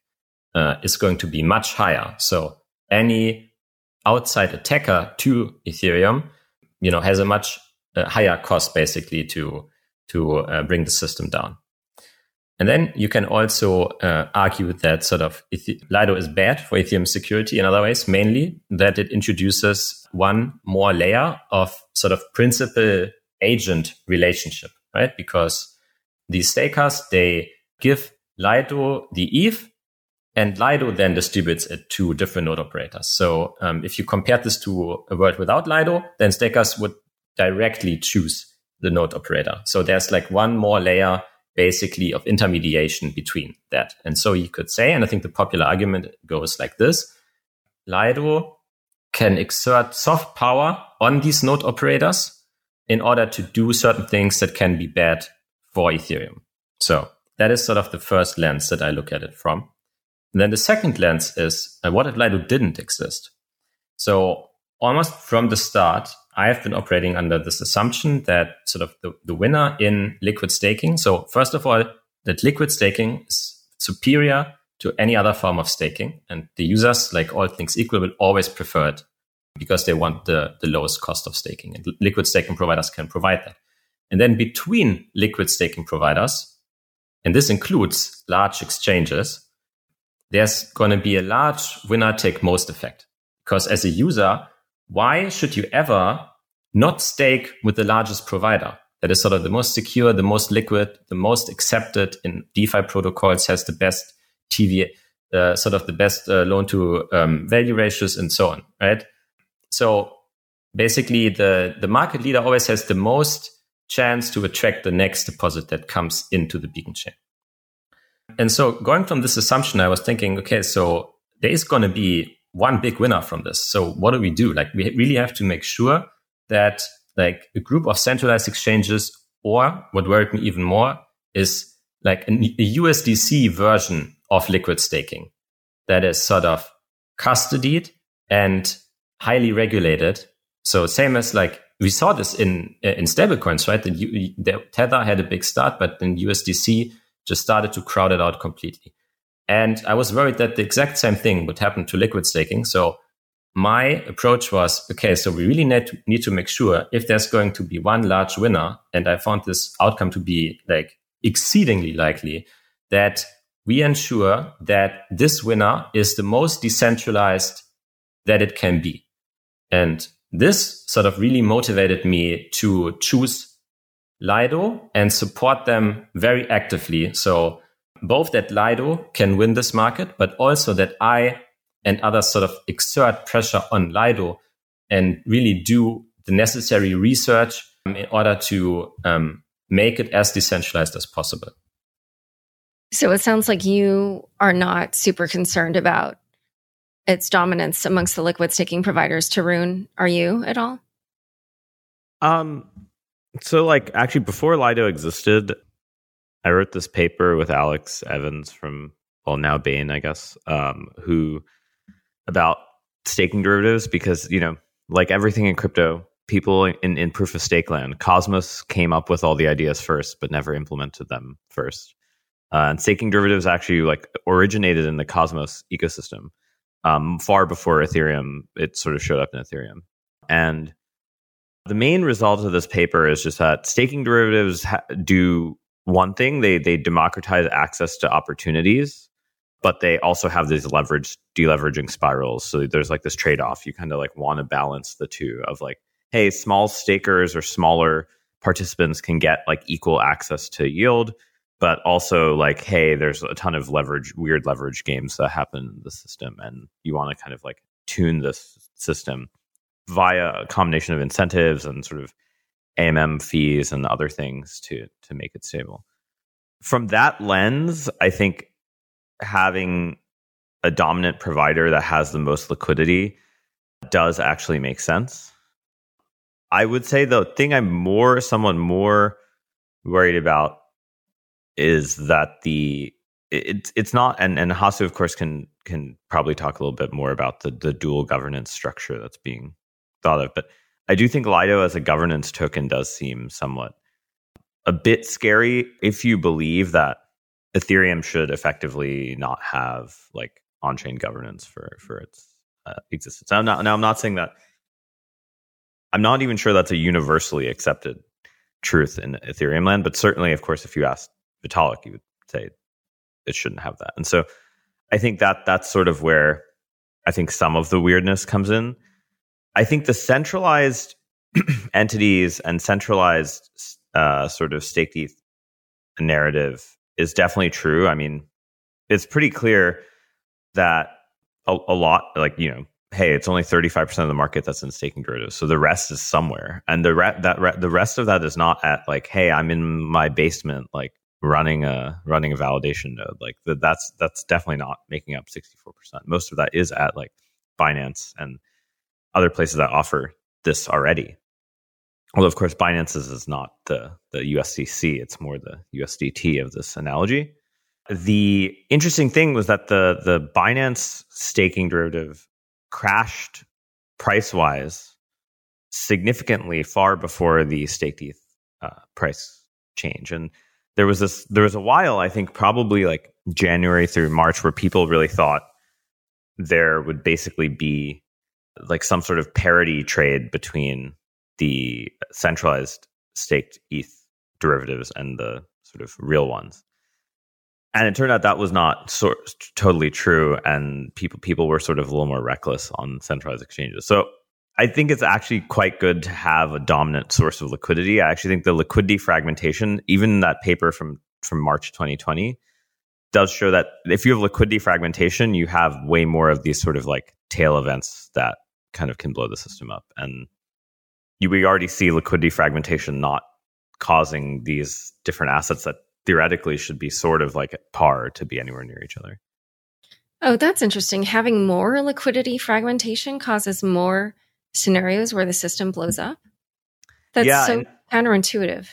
uh, is going to be much higher. So any outside attacker to Ethereum, you know, has a much uh, higher cost basically to to uh, bring the system down. And then you can also uh, argue that sort of Lido is bad for Ethereum security in other ways, mainly that it introduces one more layer of sort of principal agent relationship, right? Because these stakers, they give Lido the ETH and Lido then distributes it to different node operators. So um, if you compare this to a world without Lido, then stakers would directly choose the node operator. So there's like one more layer basically of intermediation between that. And so you could say, and I think the popular argument goes like this, Lido can exert soft power on these node operators in order to do certain things that can be bad for Ethereum. So that is sort of the first lens that I look at it from. And then the second lens is uh, what if Lido didn't exist? So almost from the start, I have been operating under this assumption that sort of the, the winner in liquid staking. So first of all, that liquid staking is superior to any other form of staking. And the users, like all things equal, will always prefer it because they want the, the lowest cost of staking. And liquid staking providers can provide that. And then between liquid staking providers, and this includes large exchanges, there's going to be a large winner take most effect. Because as a user, why should you ever not stake with the largest provider? That is sort of the most secure, the most liquid, the most accepted in DeFi protocols, has the best TV, uh, sort of the best uh, loan to um, value ratios and so on, right? So basically the, the market leader always has the most chance to attract the next deposit that comes into the beacon chain. And so going from this assumption, I was thinking, okay, so there is going to be one big winner from this. So what do we do? Like we really have to make sure that like a group of centralized exchanges or what worried me even more is like a, USDC version of liquid staking that is sort of custodied and highly regulated. So same as like we saw this in in stablecoins, right? That the Tether had a big start, but then USDC just started to crowd it out completely. And I was worried that the exact same thing would happen to liquid staking. So my approach was, okay, so we really need to, need to make sure if there's going to be one large winner, and I found this outcome to be like exceedingly likely, that we ensure that this winner is the most decentralized that it can be. And this sort of really motivated me to choose Lido and support them very actively. So both that Lido can win this market, but also that I and others sort of exert pressure on Lido and really do the necessary research in order to um, make it as decentralized as possible. So it sounds like you are not super concerned about its dominance amongst the liquid staking providers. Tarun, are you at all? Um, so, like, actually, before Lido existed, I wrote this paper with Alex Evans from, well, now Bain, I guess, um, who about staking derivatives because, you know, like everything in crypto, people in, in proof of stake land, Cosmos came up with all the ideas first, but never implemented them first. Uh, and staking derivatives actually like originated in the Cosmos ecosystem um, far before Ethereum. It sort of showed up in Ethereum, and the main result of this paper is just that staking derivatives ha- do one thing they they democratize access to opportunities but they also have these leverage deleveraging spirals. So there's like this trade-off. You kind of like want to balance the two of like hey small stakers or smaller participants can get like equal access to yield but also like hey there's a ton of leverage weird leverage games that happen in the system and you want to kind of like tune this system via a combination of incentives and sort of AMM fees and other things to to make it stable. From that lens, I think having a dominant provider that has the most liquidity does actually make sense. I would say the thing I'm more someone more worried about is that the it's it's not and and Hasu of course can can probably talk a little bit more about the the dual governance structure that's being thought of. But I do think Lido as a governance token does seem somewhat a bit scary if you believe that Ethereum should effectively not have like on-chain governance for for its uh, existence. Now, now, now, I'm not saying that. I'm not even sure that's a universally accepted truth in Ethereum land, but certainly, of course, if you ask Vitalik, you would say it shouldn't have that. And so, I think that that's sort of where I think some of the weirdness comes in. I think the centralized entities and centralized uh, sort of stake ETH narrative is definitely true. I mean, it's pretty clear that a, a lot, like you know, hey, it's only thirty five percent of the market that's in staking derivatives, so the rest is somewhere, and the re- that re- the rest of that is not at like, hey, I'm in my basement, like running a running a validation node. Like the, that's that's definitely not making up sixty four percent. Most of that is at like Binance and other places that offer this already. Although, of course, Binance's is not the, the USDC, it's more the USDT of this analogy. The interesting thing was that the, the Binance staking derivative crashed price wise significantly far before the staked ETH uh, price change. And there was this, there was a while, I think probably like January through March, where people really thought there would basically be like some sort of parity trade between the centralized staked ETH derivatives and the sort of real ones. And it turned out that was not sort totally true, and people people were sort of a little more reckless on centralized exchanges. So I think it's actually quite good to have a dominant source of liquidity. I actually think the liquidity fragmentation, even that paper from from March 2020, does show that if you have liquidity fragmentation, you have way more of these sort of like tail events that kind of can blow the system up. And you, we already see liquidity fragmentation not causing these different assets that theoretically should be sort of like at par to be anywhere near each other. Oh, that's interesting. Having more liquidity fragmentation causes more scenarios where the system blows up. That's yeah, so counterintuitive.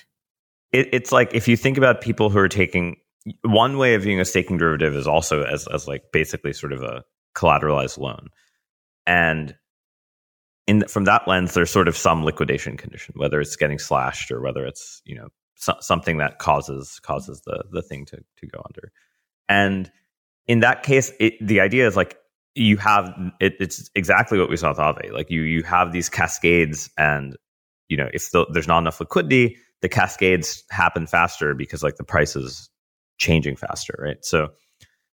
It, it's like if you think about people who are taking one way of viewing a staking derivative is also as as like basically sort of a collateralized loan, and in from that lens, there's sort of some liquidation condition, whether it's getting slashed or whether it's you know so, something that causes causes the the thing to to go under. And in that case, it, the idea is like you have it, it's exactly what we saw with Aave. Like you you have these cascades, and you know if the, there's not enough liquidity, the cascades happen faster because like the price is changing faster, right? So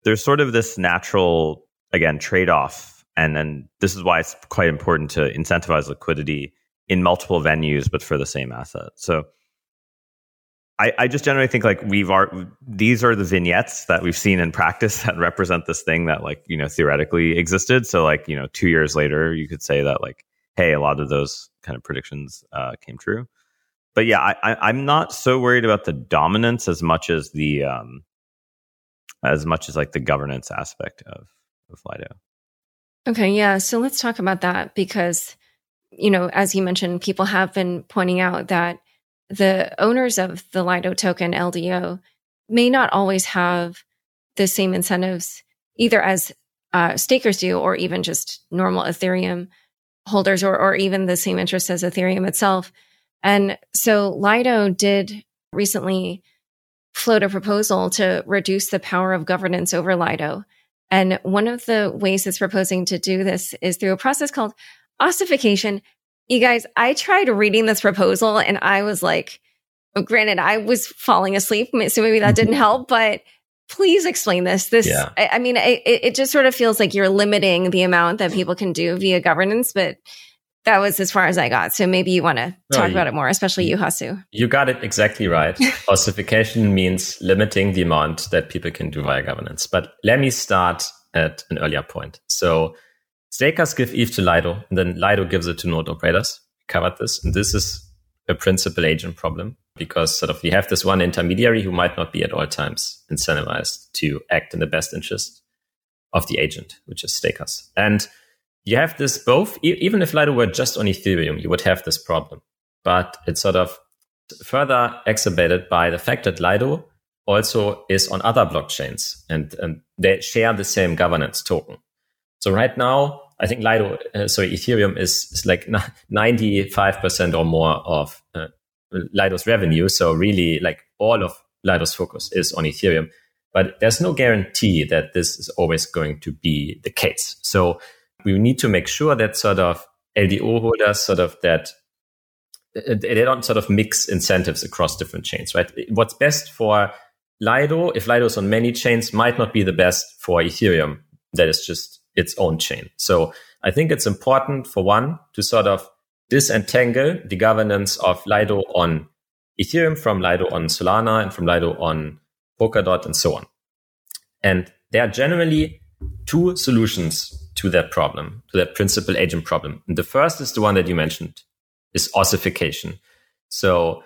there's sort of this natural again trade off and then this is why it's quite important to incentivize liquidity in multiple venues, but for the same asset. So I, I just generally think like we've are these are the vignettes that we've seen in practice that represent this thing that like you know theoretically existed. So like you know two years later, you could say that like hey, a lot of those kind of predictions uh, came true. But yeah, I, I, I'm not so worried about the dominance as much as the um, as much as like the governance aspect of of Lido. Okay, yeah. So let's talk about that because, you know, as you mentioned, people have been pointing out that the owners of the Lido token LDO may not always have the same incentives either as uh, stakers do or even just normal Ethereum holders or, or even the same interest as Ethereum itself. And so Lido did recently float a proposal to reduce the power of governance over Lido and one of the ways it's proposing to do this is through a process called ossification. You guys, I tried reading this proposal and I was like, oh, granted, I was falling asleep, so maybe that didn't help, but please explain this. This, yeah. I, I, mean, it, it just sort of feels like you're limiting the amount that people can do via governance, but that was as far as I got. So maybe you want to talk you, about it more, especially you, Hasu. You got it exactly right. Ossification means limiting the amount that people can do via governance. But let me start at an earlier point. So stakers give ETH to Lido, and then Lido gives it to node operators. We covered this, and this is a principal agent problem because sort of we have this one intermediary who might not be at all times incentivized to act in the best interest of the agent, which is stakers. And you have this both, even if Lido were just on Ethereum, you would have this problem. But it's sort of further exacerbated by the fact that Lido also is on other blockchains and, and they share the same governance token. So right now, I think Lido, uh, sorry, Ethereum is, is like 95% or more of uh, Lido's revenue. So really like all of Lido's focus is on Ethereum, but there's no guarantee that this is always going to be the case. So we need to make sure that sort of LDO holders sort of that they don't sort of mix incentives across different chains, right? What's best for Lido, if Lido is on many chains, might not be the best for Ethereum. That is just its own chain. So I think it's important for one to sort of disentangle the governance of Lido on Ethereum from Lido on Solana and from Lido on Polkadot and so on. And there are generally two solutions to that problem, to that principal agent problem. And the first is the one that you mentioned, is ossification. So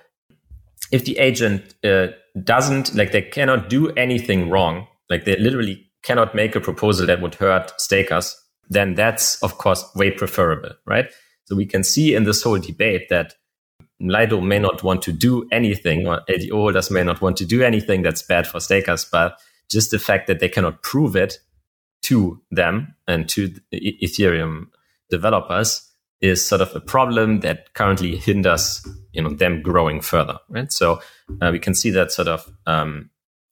if the agent uh, doesn't, like they cannot do anything wrong, like they literally cannot make a proposal that would hurt stakers, then that's of course way preferable, right? So we can see in this whole debate that Lido may not want to do anything, or LDO holders may not want to do anything that's bad for stakers, but just the fact that they cannot prove it to them and to Ethereum developers is sort of a problem that currently hinders you know them growing further right? So uh, we can see that sort of um,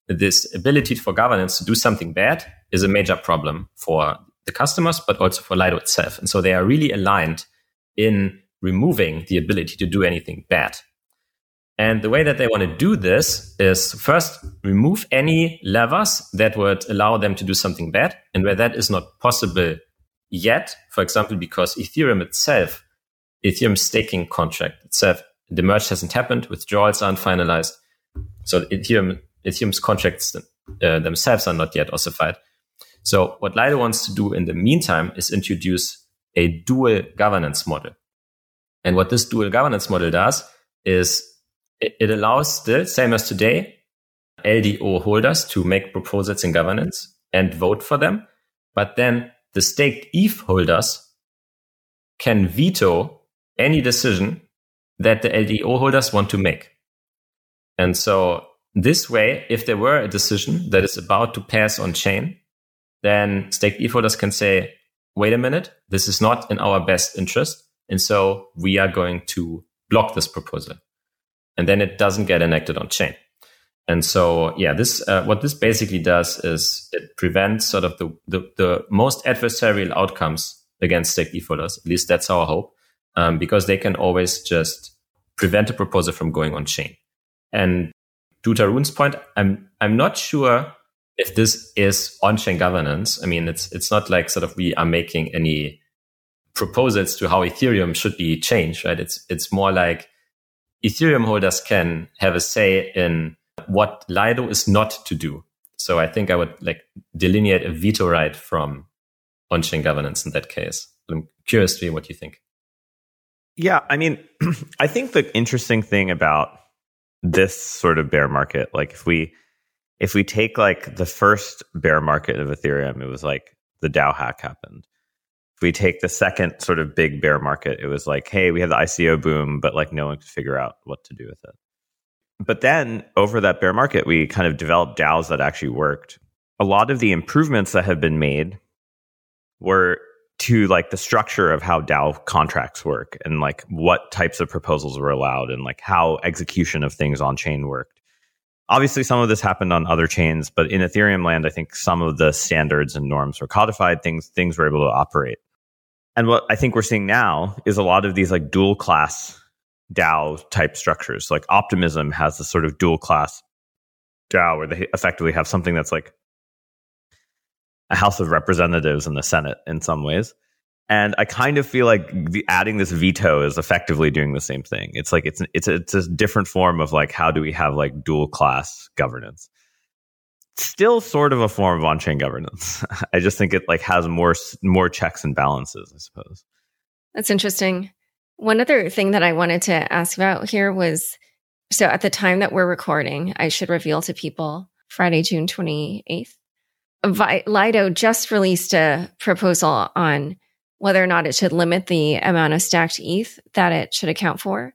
this ability for governance to do something bad is a major problem for the customers but also for lido itself. And so they are really aligned in removing the ability to do anything bad and the way that they want to do this is first remove any levers that would allow them to do something bad and where that is not possible yet, for example, because Ethereum itself, Ethereum staking contract itself, the merge hasn't happened, withdrawals aren't finalized. So Ethereum, Ethereum's contracts uh, themselves are not yet ossified. So what Lido wants to do in the meantime is introduce a dual governance model. And what this dual governance model does is it, allows still, same as today, LDO holders to make proposals in governance and vote for them. But then the staked ETH holders can veto any decision that the LDO holders want to make. And so this way, if there were a decision that is about to pass on chain, then staked ETH holders can say, wait a minute, this is not in our best interest. And so we are going to block this proposal. And then it doesn't get enacted on chain. And so, yeah, this uh, what this basically does is it prevents sort of the the, the most adversarial outcomes against staked ETH holders. At least that's our hope, um, because they can always just prevent a proposal from going on chain. And to Tarun's point, I'm I'm not sure if this is on-chain governance. I mean, it's it's not like sort of we are making any proposals to how Ethereum should be changed, right? It's it's more like Ethereum holders can have a say in what Lido is not to do. So I think I would like delineate a veto right from on-chain governance in that case. I'm curious to hear what you think. Yeah, I mean, I think the interesting thing about this sort of bear market, like if we if we take like the first bear market of Ethereum, it was like the DAO hack happened. If we take the second sort of big bear market, it was like, hey, we have the ICO boom, but like no one could figure out what to do with it. But then over that bear market, we kind of developed DAOs that actually worked. A lot of the improvements that have been made were to like the structure of how DAO contracts work and like what types of proposals were allowed and like how execution of things on chain worked. Obviously, some of this happened on other chains, but in Ethereum land, I think some of the standards and norms were codified. Things things were able to operate. And what I think we're seeing now is a lot of these like dual class DAO type structures. Like Optimism has this sort of dual class DAO where they effectively have something that's like a House of Representatives and the Senate in some ways. And I kind of feel like the, adding this veto is effectively doing the same thing. It's like it's it's a, it's a different form of like how do we have like dual class governance? Still, sort of a form of on chain governance. I just think it like has more more checks and balances. I suppose. That's interesting. One other thing that I wanted to ask about here was so at the time that we're recording, I should reveal to people Friday, June 28th. Lido just released a proposal on whether or not it should limit the amount of stacked ETH that it should account for,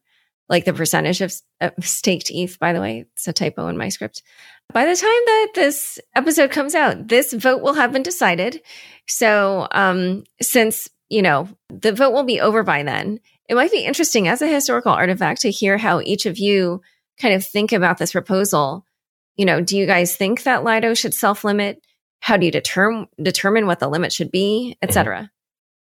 like the percentage of uh, staked ETH, by the way. It's a typo in my script. By the time that this episode comes out, this vote will have been decided. So, um, since, you know, the vote will be over by then, it might be interesting as a historical artifact to hear how each of you kind of think about this proposal. You know, do you guys think that Lido should self limit? How do you determine determine what the limit should be, etc.?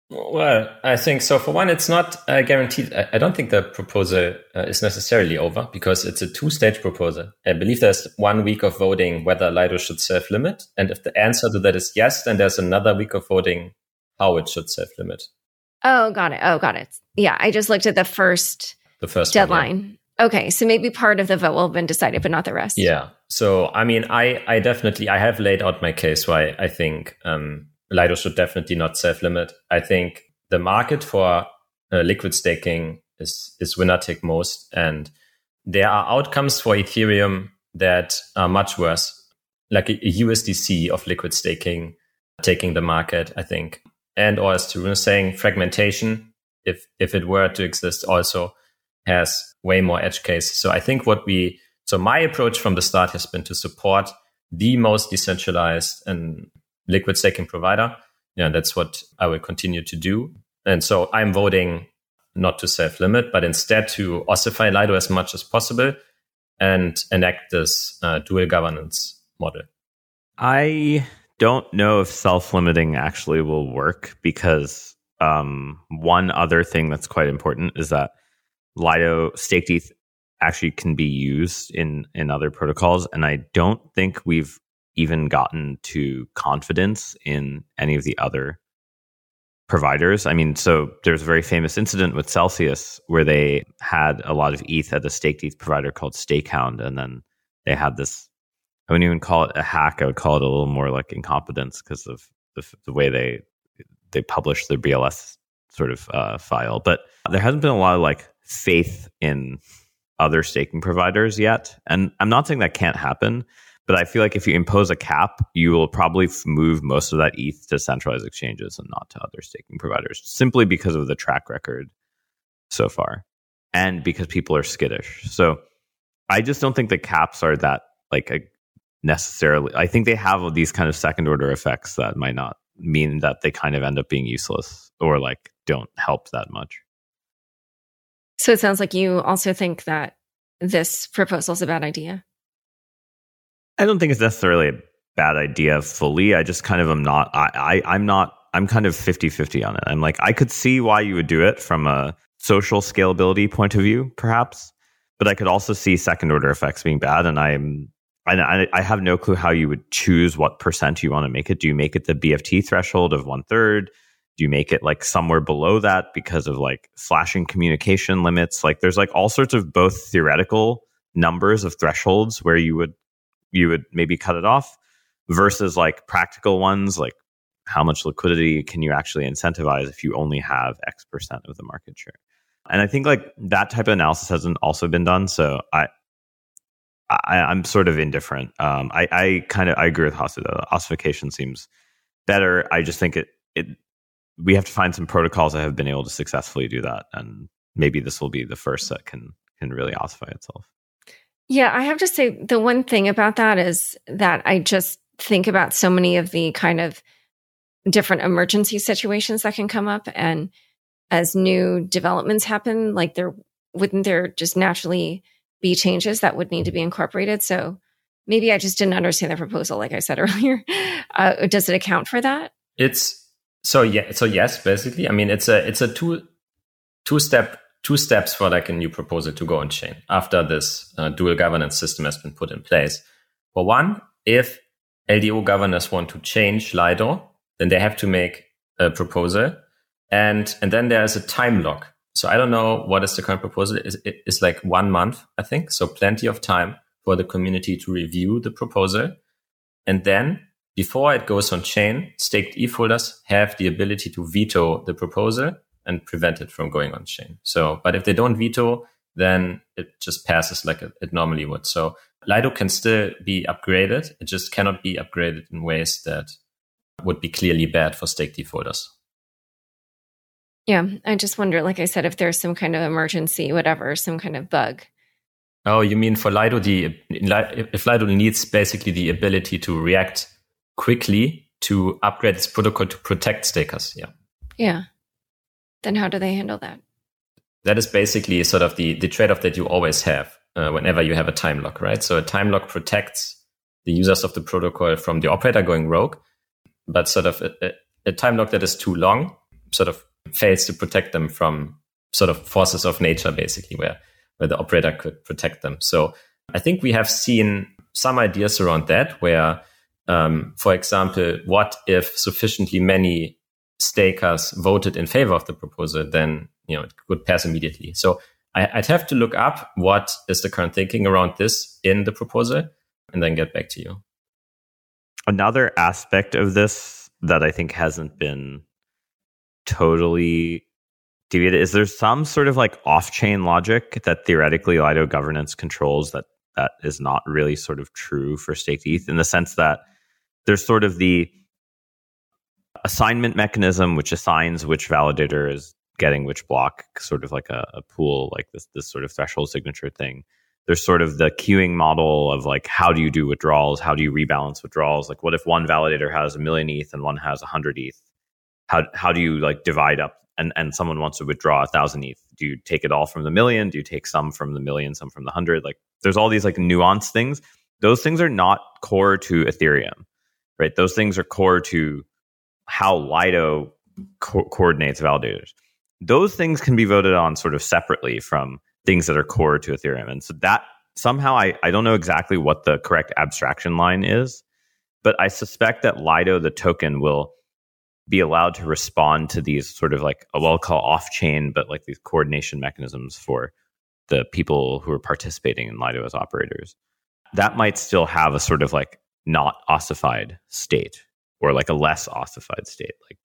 Well, I think so. For one, it's not uh, guaranteed. I, I, don't think the proposal uh, is necessarily over because it's a two stage proposal. I believe there's one week of voting whether Lido should self limit. And if the answer to that is yes, then there's another week of voting how it should self limit. Oh, got it. Oh, got it. Yeah, I just looked at the first the first deadline. One, yeah. Okay, so maybe part of the vote will have been decided, but not the rest. Yeah. So I mean, I I definitely I have laid out my case why I think um, Lido should definitely not self limit. I think the market for uh, liquid staking is is winner take most, and there are outcomes for Ethereum that are much worse, like a, a USDC of liquid staking taking the market. I think and or as Tarun saying, fragmentation, if if it were to exist also, has way more edge cases. So I think what we, so my approach from the start has been to support the most decentralized and liquid staking provider. Yeah, that's what I will continue to do. And so I'm voting not to self limit, but instead to ossify Lido as much as possible and enact this uh, dual governance model. I don't know if self limiting actually will work because um, one other thing that's quite important is that Lido staked ETH actually can be used in in other protocols, and I don't think we've even gotten to confidence in any of the other providers. I mean, so there's a very famous incident with Celsius where they had a lot of ETH at a staked ETH provider called StakeHound, and then they had this. I wouldn't even call it a hack. I would call it a little more like incompetence because of the, the, way they they published their BLS sort of uh, file. But there hasn't been a lot of like faith in other staking providers yet. And I'm not saying that can't happen, but I feel like if you impose a cap, you will probably move most of that ETH to centralized exchanges and not to other staking providers, simply because of the track record so far and because people are skittish. So I just don't think the caps are that like a necessarily. I think they have these kind of second order effects that might not mean that they kind of end up being useless or like don't help that much. So it sounds like you also think that this proposal is a bad idea. I don't think it's necessarily a bad idea fully. I just kind of am not, I, I, I'm not, I'm kind of 50 50 on it. I'm like, I could see why you would do it from a social scalability point of view, perhaps, but I could also see second order effects being bad. And I'm, I, I have no clue how you would choose what percent you want to make it. Do you make it the BFT threshold of one third? do you make it like somewhere below that because of like flashing communication limits like there's like all sorts of both theoretical numbers of thresholds where you would you would maybe cut it off versus like practical ones like how much liquidity can you actually incentivize if you only have x percent of the market share and i think like that type of analysis hasn't also been done so i I, am sort of indifferent. Um, I, I kind of I agree with Hasu. The ossification seems better. I just think it it we have to find some protocols that have been able to successfully do that and maybe this will be the first that can can really ossify itself yeah i have to say the one thing about that is that i just think about so many of the kind of different emergency situations that can come up. And as new developments happen like there wouldn't there just naturally be changes that would need to be incorporated? So maybe i just didn't understand the proposal like i said earlier. Uh, does it account for that? It's so yeah, so yes, basically, I mean, it's a it's a two two step two steps for like a new proposal to go on chain after this uh, dual governance system has been put in place. For one, if LDO governors want to change Lido, then they have to make a proposal, and and then there is a time lock. So I don't know what is the current proposal. It's, like one month, I think. So plenty of time for the community to review the proposal, and then before it goes on chain, staked ETH holders have the ability to veto the proposal and prevent it from going on chain. So, but if they don't veto, then it just passes like it normally would. So Lido can still be upgraded. It just cannot be upgraded in ways that would be clearly bad for staked ETH holders. Yeah, I just wonder, like I said, if there's some kind of emergency, whatever, some kind of bug. Oh, you mean for Lido, the if Lido needs basically the ability to react quickly to upgrade its protocol to protect stakers. Yeah. Yeah. Then how do they handle that? That is basically sort of the, the trade off that you always have uh, whenever you have a time lock, right? So a time lock protects the users of the protocol from the operator going rogue, but sort of a, a, time lock that is too long sort of fails to protect them from sort of forces of nature, basically, where, where the operator could protect them. So I think we have seen some ideas around that where um, for example, what if sufficiently many stakers voted in favor of the proposal, then you know it would pass immediately. So I, would have to look up what is the current thinking around this in the proposal, and then get back to you. Another aspect of this that I think hasn't been totally deviated is there some sort of like off-chain logic that theoretically Lido governance controls that that is not really sort of true for staked ETH in the sense that there's sort of the assignment mechanism which assigns which validator is getting which block, sort of like a, a pool, like this this sort of threshold signature thing. There's sort of the queuing model of like how do you do withdrawals? How do you rebalance withdrawals? Like what if one validator has a million ETH and one has a hundred ETH? How how do you like divide up and, and someone wants to withdraw a thousand ETH? Do you take it all from the million? Do you take some from the million, some from the hundred? Like there's all these like nuanced things. Those things are not core to Ethereum, right? Those things are core to how Lido co- coordinates validators. Those things can be voted on sort of separately from things that are core to Ethereum. And so that somehow I, I don't know exactly what the correct abstraction line is, but I suspect that Lido, the token, will be allowed to respond to these sort of like a well call off chain, but like these coordination mechanisms for the people who are participating in Lido as operators. That might still have a sort of like not ossified state or like a less ossified state. Like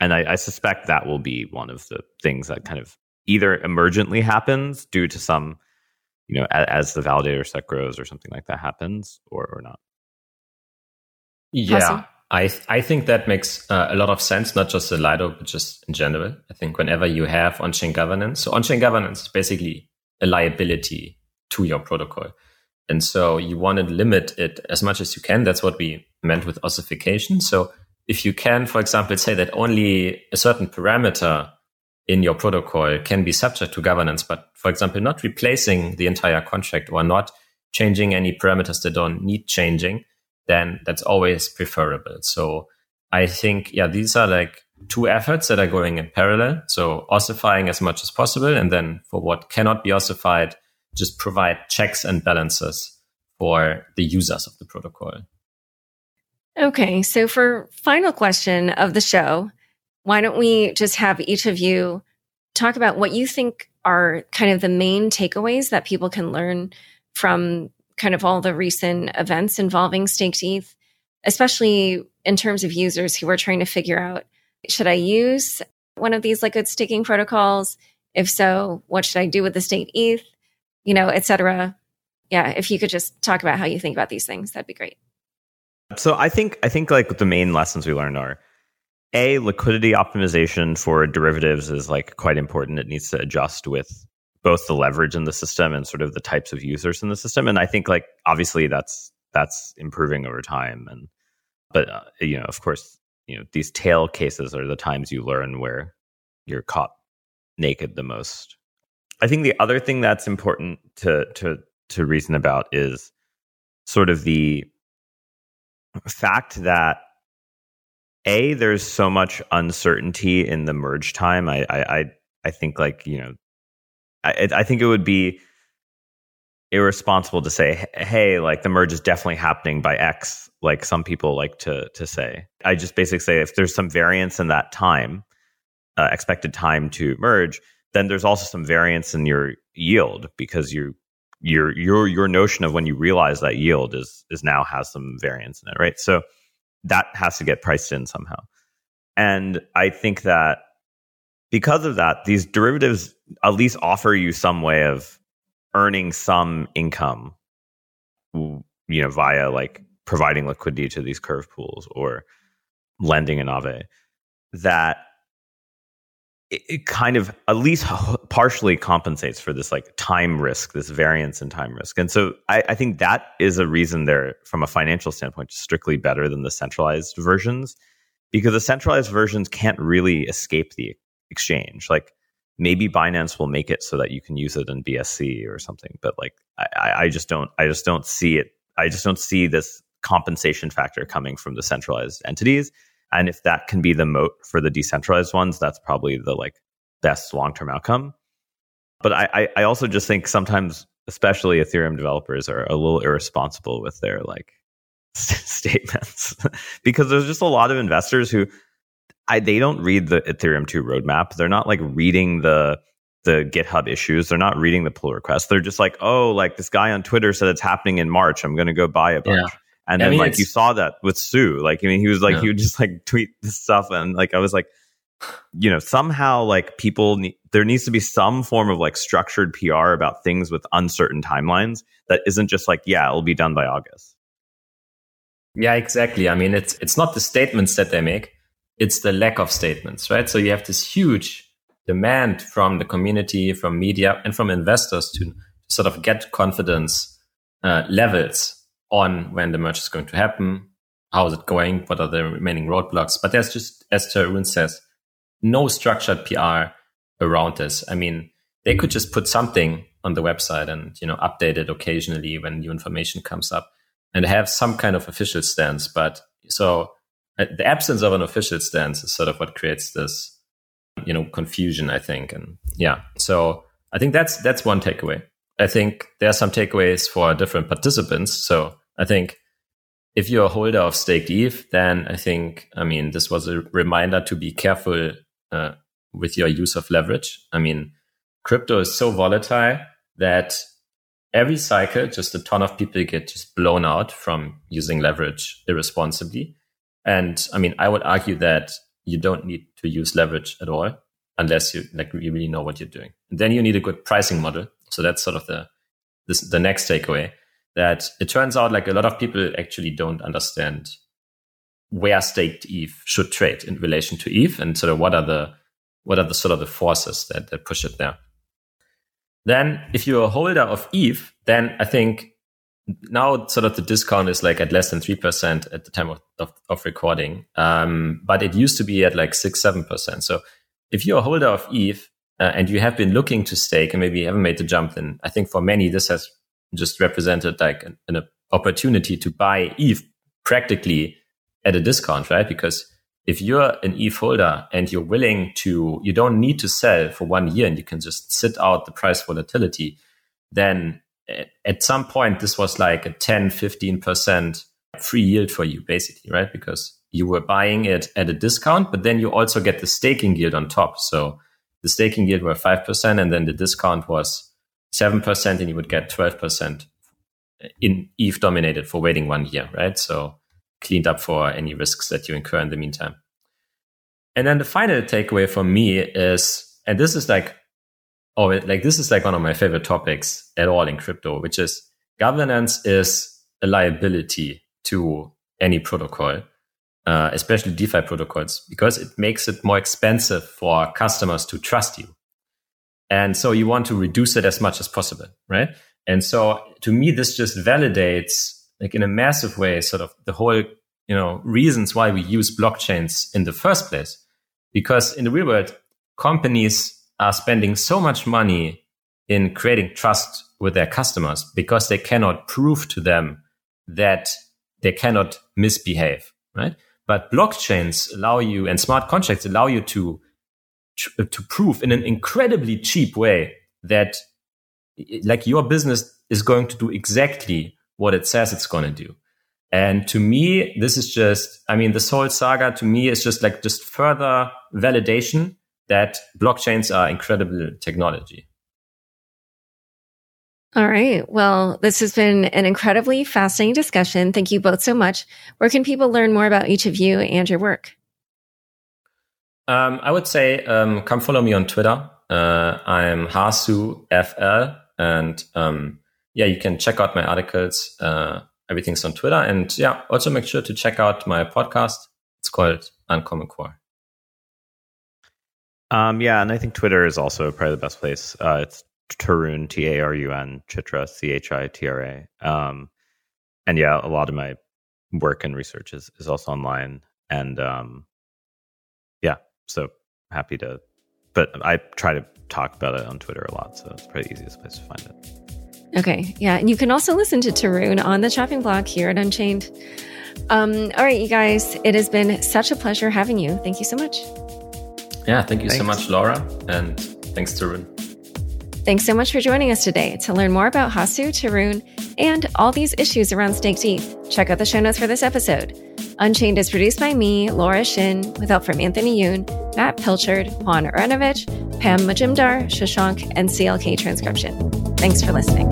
and I, I suspect that will be one of the things that kind of either emergently happens due to some, you know, as, as the validator set grows or something like that happens, or or not. Yeah, awesome. I I think that makes uh, a lot of sense, not just the Lido, but just in general. I think whenever you have on-chain governance, so on-chain governance is basically a liability to your protocol. And so you want to limit it as much as you can. That's what we meant with ossification. So if you can, for example, say that only a certain parameter in your protocol can be subject to governance, but for example, not replacing the entire contract or not changing any parameters that don't need changing, then that's always preferable. So I think, yeah, these are like two efforts that are going in parallel. So ossifying as much as possible. And then for what cannot be ossified, just provide checks and balances for the users of the protocol. Okay. So for final question of the show, why don't we just have each of you talk about what you think are kind of the main takeaways that people can learn from kind of all the recent events involving staked ETH, especially in terms of users who are trying to figure out should I use one of these liquid staking protocols? If so, what should I do with the staked ETH? You know, et cetera. Yeah, if you could just talk about how you think about these things, that'd be great. So I think I think like the main lessons we learned are a liquidity optimization for derivatives is like quite important. It needs to adjust with both the leverage in the system and sort of the types of users in the system. And I think like obviously that's that's improving over time. And but uh, you know of course you know these tail cases are the times you learn where you're caught naked the most. I think the other thing that's important to to to reason about is sort of the fact that a there's so much uncertainty in the merge time. I I I think like you know, I I think it would be irresponsible to say, hey, like the merge is definitely happening by X, like some people like to to say. I just basically say if there's some variance in that time, uh, expected time to merge, then there's also some variance in your yield because you your your your notion of when you realize that yield is is now has some variance in it, right? So that has to get priced in somehow. And I think that because of that, these derivatives at least offer you some way of earning some income, you know, via like providing liquidity to these curve pools or lending in Aave that it, kind of at least partially compensates for this like time risk, this variance in time risk. And so I, I think that is a reason they're, from a financial standpoint, strictly better than the centralized versions because the centralized versions can't really escape the exchange. Like maybe Binance will make it so that you can use it in BSC or something, but like I, I just don't, I just don't see it. I just don't see this compensation factor coming from the centralized entities. And if that can be the moat for the decentralized ones, that's probably the like best long term outcome. But I, I also just think sometimes, especially Ethereum developers, are a little irresponsible with their like statements because there's just a lot of investors who I, they don't read the Ethereum 2 roadmap. They're not like reading the the GitHub issues. They're not reading the pull requests. They're just like, oh, like this guy on Twitter said it's happening in March. I'm going to go buy a bunch. Yeah. And then I mean, like you saw that with Su. like I mean, he was like yeah. he would just like tweet this stuff, and like I was like, you know, somehow like people need, there needs to be some form of like structured PR about things with uncertain timelines that isn't just like yeah, it'll be done by August. Yeah, exactly. I mean, it's it's not the statements that they make; it's the lack of statements, right? So you have this huge demand from the community, from media, and from investors to sort of get confidence uh, levels on when the merge is going to happen, how is it going, what are the remaining roadblocks. But there's just, as Tarun says, no structured PR around this. I mean, they could just put something on the website and you know update it occasionally when new information comes up and have some kind of official stance. But so uh, the absence of an official stance is sort of what creates this you know confusion i think and yeah so i think that's that's one takeaway i think there are some takeaways for different participants so i think if you're a holder of staked eth then i think i mean this was a reminder to be careful uh, with your use of leverage i mean crypto is so volatile that every cycle just a ton of people get just blown out from using leverage irresponsibly and i mean i would argue that you don't need to use leverage at all unless you like you really know what you're doing. And then you need a good pricing model. So that's sort of the this the next takeaway that it turns out like a lot of people actually don't understand where staked ETH should trade in relation to ETH and sort of what are the what are the sort of the forces that, that push it there. Then if you're a holder of ETH, then I think now sort of the discount is like at less than 3% at the time of, of, of recording. Um, but it used to be at like six, 7%. So if you're a holder of ETH uh, and you have been looking to stake and maybe you haven't made the jump, then I think for many, this has just represented like an, an opportunity to buy ETH practically at a discount, right? Because if you're an ETH holder and you're willing to, you don't need to sell for one year and you can just sit out the price volatility, then at some point this was like a 10 15% free yield for you basically right because you were buying it at a discount but then you also get the staking yield on top so the staking yield were 5% and then the discount was 7% and you would get 12% in eth dominated for waiting one year right? So cleaned up for any risks that you incur in the meantime. And then the final takeaway for me is and this is like oh, like this is like one of my favorite topics at all in crypto, which is governance is a liability to any protocol, uh, especially DeFi protocols, because it makes it more expensive for customers to trust you. And so you want to reduce it as much as possible, right? And so to me, this just validates like in a massive way, sort of the whole, you know, reasons why we use blockchains in the first place. Because in the real world, companies are spending so much money in creating trust with their customers because they cannot prove to them that they cannot misbehave, right? But blockchains allow you and smart contracts allow you to to prove in an incredibly cheap way that like your business is going to do exactly what it says it's going to do. And to me, this is just, I mean, this whole saga to me is just like just further validation that blockchains are incredible technology. All right. Well, this has been an incredibly fascinating discussion. Thank you both so much. Where can people learn more about each of you and your work? Um, I would say um, come follow me on Twitter. Uh, I'm HaSuFL, and um, yeah, you can check out my articles. Uh, everything's on Twitter, and yeah, also make sure to check out my podcast. It's called Uncommon Core. Um, yeah, and I think Twitter is also probably the best place. Uh, it's Tarun, T A R U N, Chitra, C H I T R A. Um, and yeah, a lot of my work and research is, is also online. And um, yeah, so happy to, but I try to talk about it on Twitter a lot. So it's probably the easiest place to find it. Okay. Yeah. And you can also listen to Tarun on the chopping block here at Unchained. Um, all right, you guys, it has been such a pleasure having you. Thank you so much. Yeah, thank you thanks. so much, Laura. And thanks, Tarun. Thanks so much for joining us today. To learn more about Hasu, Tarun, and all these issues around staked ETH, check out the show notes for this episode. Unchained is produced by me, Laura Shin, with help from Anthony Yoon, Matt Pilchard, Juan Aranovich, Pam Majumdar, Shashank, and CLK Transcription. Thanks for listening.